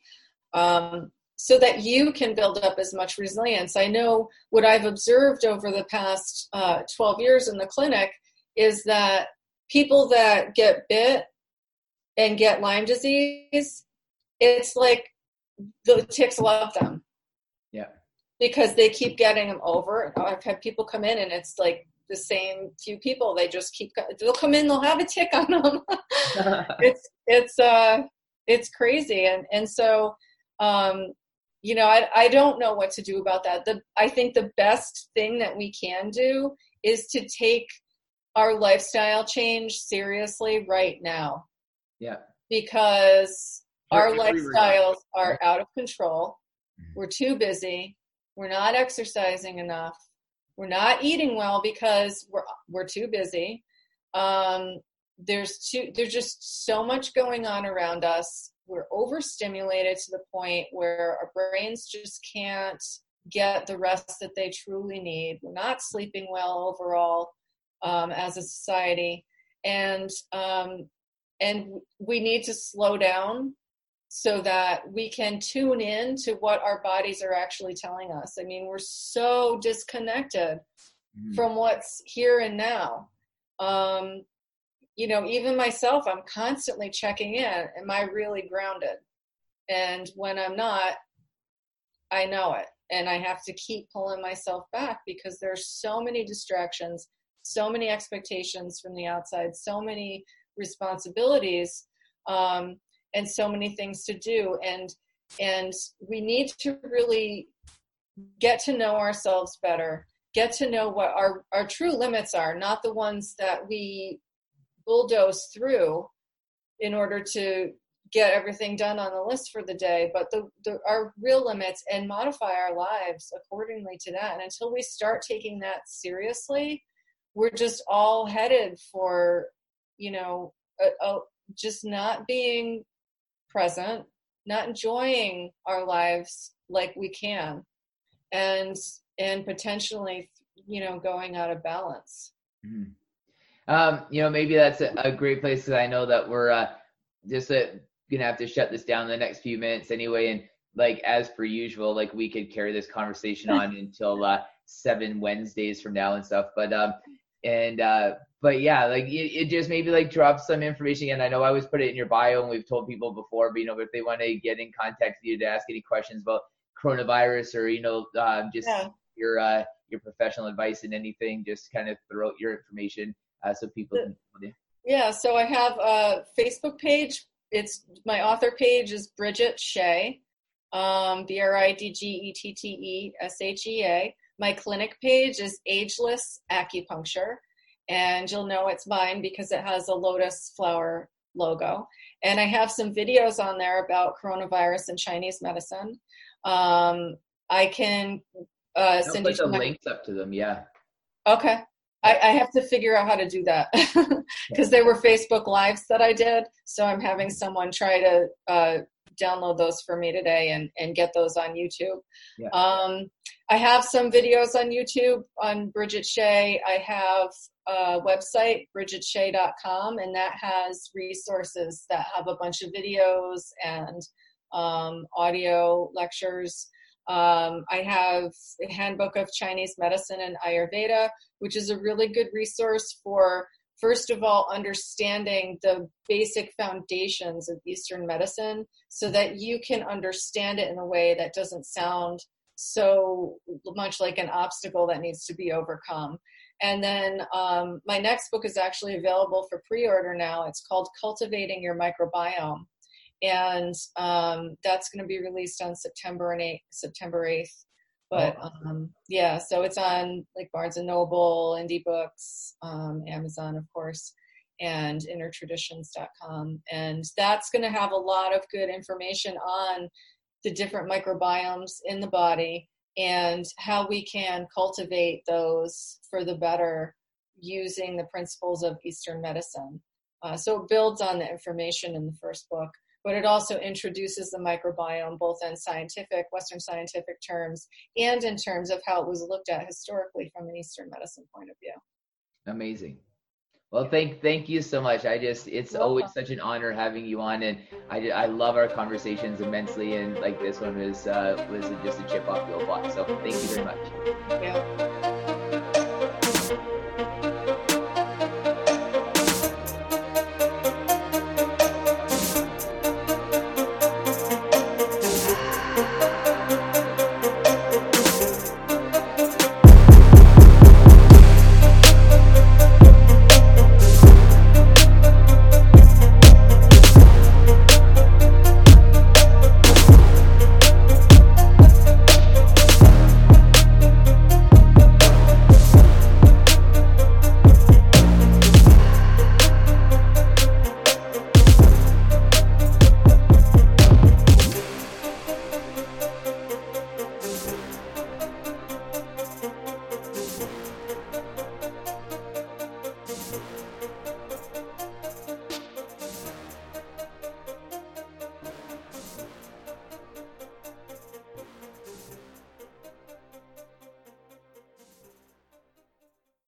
Speaker 2: Um, so that you can build up as much resilience. I know what I've observed over the past uh, 12 years in the clinic is that people that get bit and get Lyme disease, it's like the ticks love them.
Speaker 1: Yeah.
Speaker 2: Because they keep getting them over. I've had people come in and it's like the same few people. They just keep they'll come in, they'll have a tick on them. [laughs] it's it's uh it's crazy. And and so um you know, I, I don't know what to do about that. The, I think the best thing that we can do is to take our lifestyle change seriously right now.
Speaker 1: Yeah.
Speaker 2: Because our lifestyles are out of control. Mm-hmm. We're too busy. We're not exercising enough. We're not eating well because we're we're too busy. Um, there's too there's just so much going on around us we're overstimulated to the point where our brains just can't get the rest that they truly need. We're not sleeping well overall um, as a society, and um, and we need to slow down so that we can tune in to what our bodies are actually telling us. I mean, we're so disconnected mm. from what's here and now. Um, you know, even myself, I'm constantly checking in. Am I really grounded? And when I'm not, I know it. And I have to keep pulling myself back because there's so many distractions, so many expectations from the outside, so many responsibilities, um, and so many things to do. And and we need to really get to know ourselves better get to know what our, our true limits are, not the ones that we bulldoze through in order to get everything done on the list for the day but the, the, our real limits and modify our lives accordingly to that and until we start taking that seriously we're just all headed for you know a, a, just not being present not enjoying our lives like we can and and potentially you know going out of balance
Speaker 1: mm-hmm. Um, you know, maybe that's a, a great place because I know that we're uh, just uh, gonna have to shut this down in the next few minutes anyway. And like as per usual, like we could carry this conversation [laughs] on until uh, seven Wednesdays from now and stuff. But um, and uh, but yeah, like it, it just maybe like drop some information. And I know I always put it in your bio, and we've told people before. But you know, if they want to get in contact with you to ask any questions about coronavirus or you know, um, just yeah. your uh, your professional advice and anything, just kind of throw out your information uh, so people can
Speaker 2: Yeah, so I have a Facebook page. It's my author page is Bridgette Shea, um, B R I D G E T T E S H E A. my clinic page is Ageless Acupuncture, and you'll know it's mine because it has a lotus flower logo. And I have some videos on there about coronavirus and Chinese medicine. Um, I can uh, send you
Speaker 1: the
Speaker 2: my-
Speaker 1: links up to them. Yeah.
Speaker 2: Okay. I, I have to figure out how to do that [laughs] because they were Facebook Lives that I did. So I'm having someone try to uh, download those for me today and, and get those on YouTube.
Speaker 1: Yeah.
Speaker 2: Um, I have some videos on YouTube on Bridgette Shea. I have a website, bridgetteshea.com, and that has resources that have a bunch of videos and um, audio lectures. Um, I have a handbook of Chinese medicine and Ayurveda, which is a really good resource for, first of all, understanding the basic foundations of Eastern medicine so that you can understand it in a way that doesn't sound so much like an obstacle that needs to be overcome. And then um, my next book is actually available for pre order now. It's called Cultivating Your Microbiome and um, that's going to be released on September and 8th, September 8th. But
Speaker 1: Oh.
Speaker 2: um, yeah, so it's on like Barnes and Noble, IndieBound, um, Amazon, of course, and innertraditions.com. And that's going to have a lot of good information on the different microbiomes in the body and how we can cultivate those for the better using the principles of Eastern medicine. Uh, so it builds on the information in the first book, but it also introduces the microbiome both in scientific, Western scientific terms, and in terms of how it was looked at historically from an Eastern medicine point of view.
Speaker 1: Amazing. Well, thank thank you so much. I just it's always such an honor having you on, and I I love our conversations immensely, and like this one was uh, was just a chip off the old block. So thank you very much.
Speaker 2: Yeah.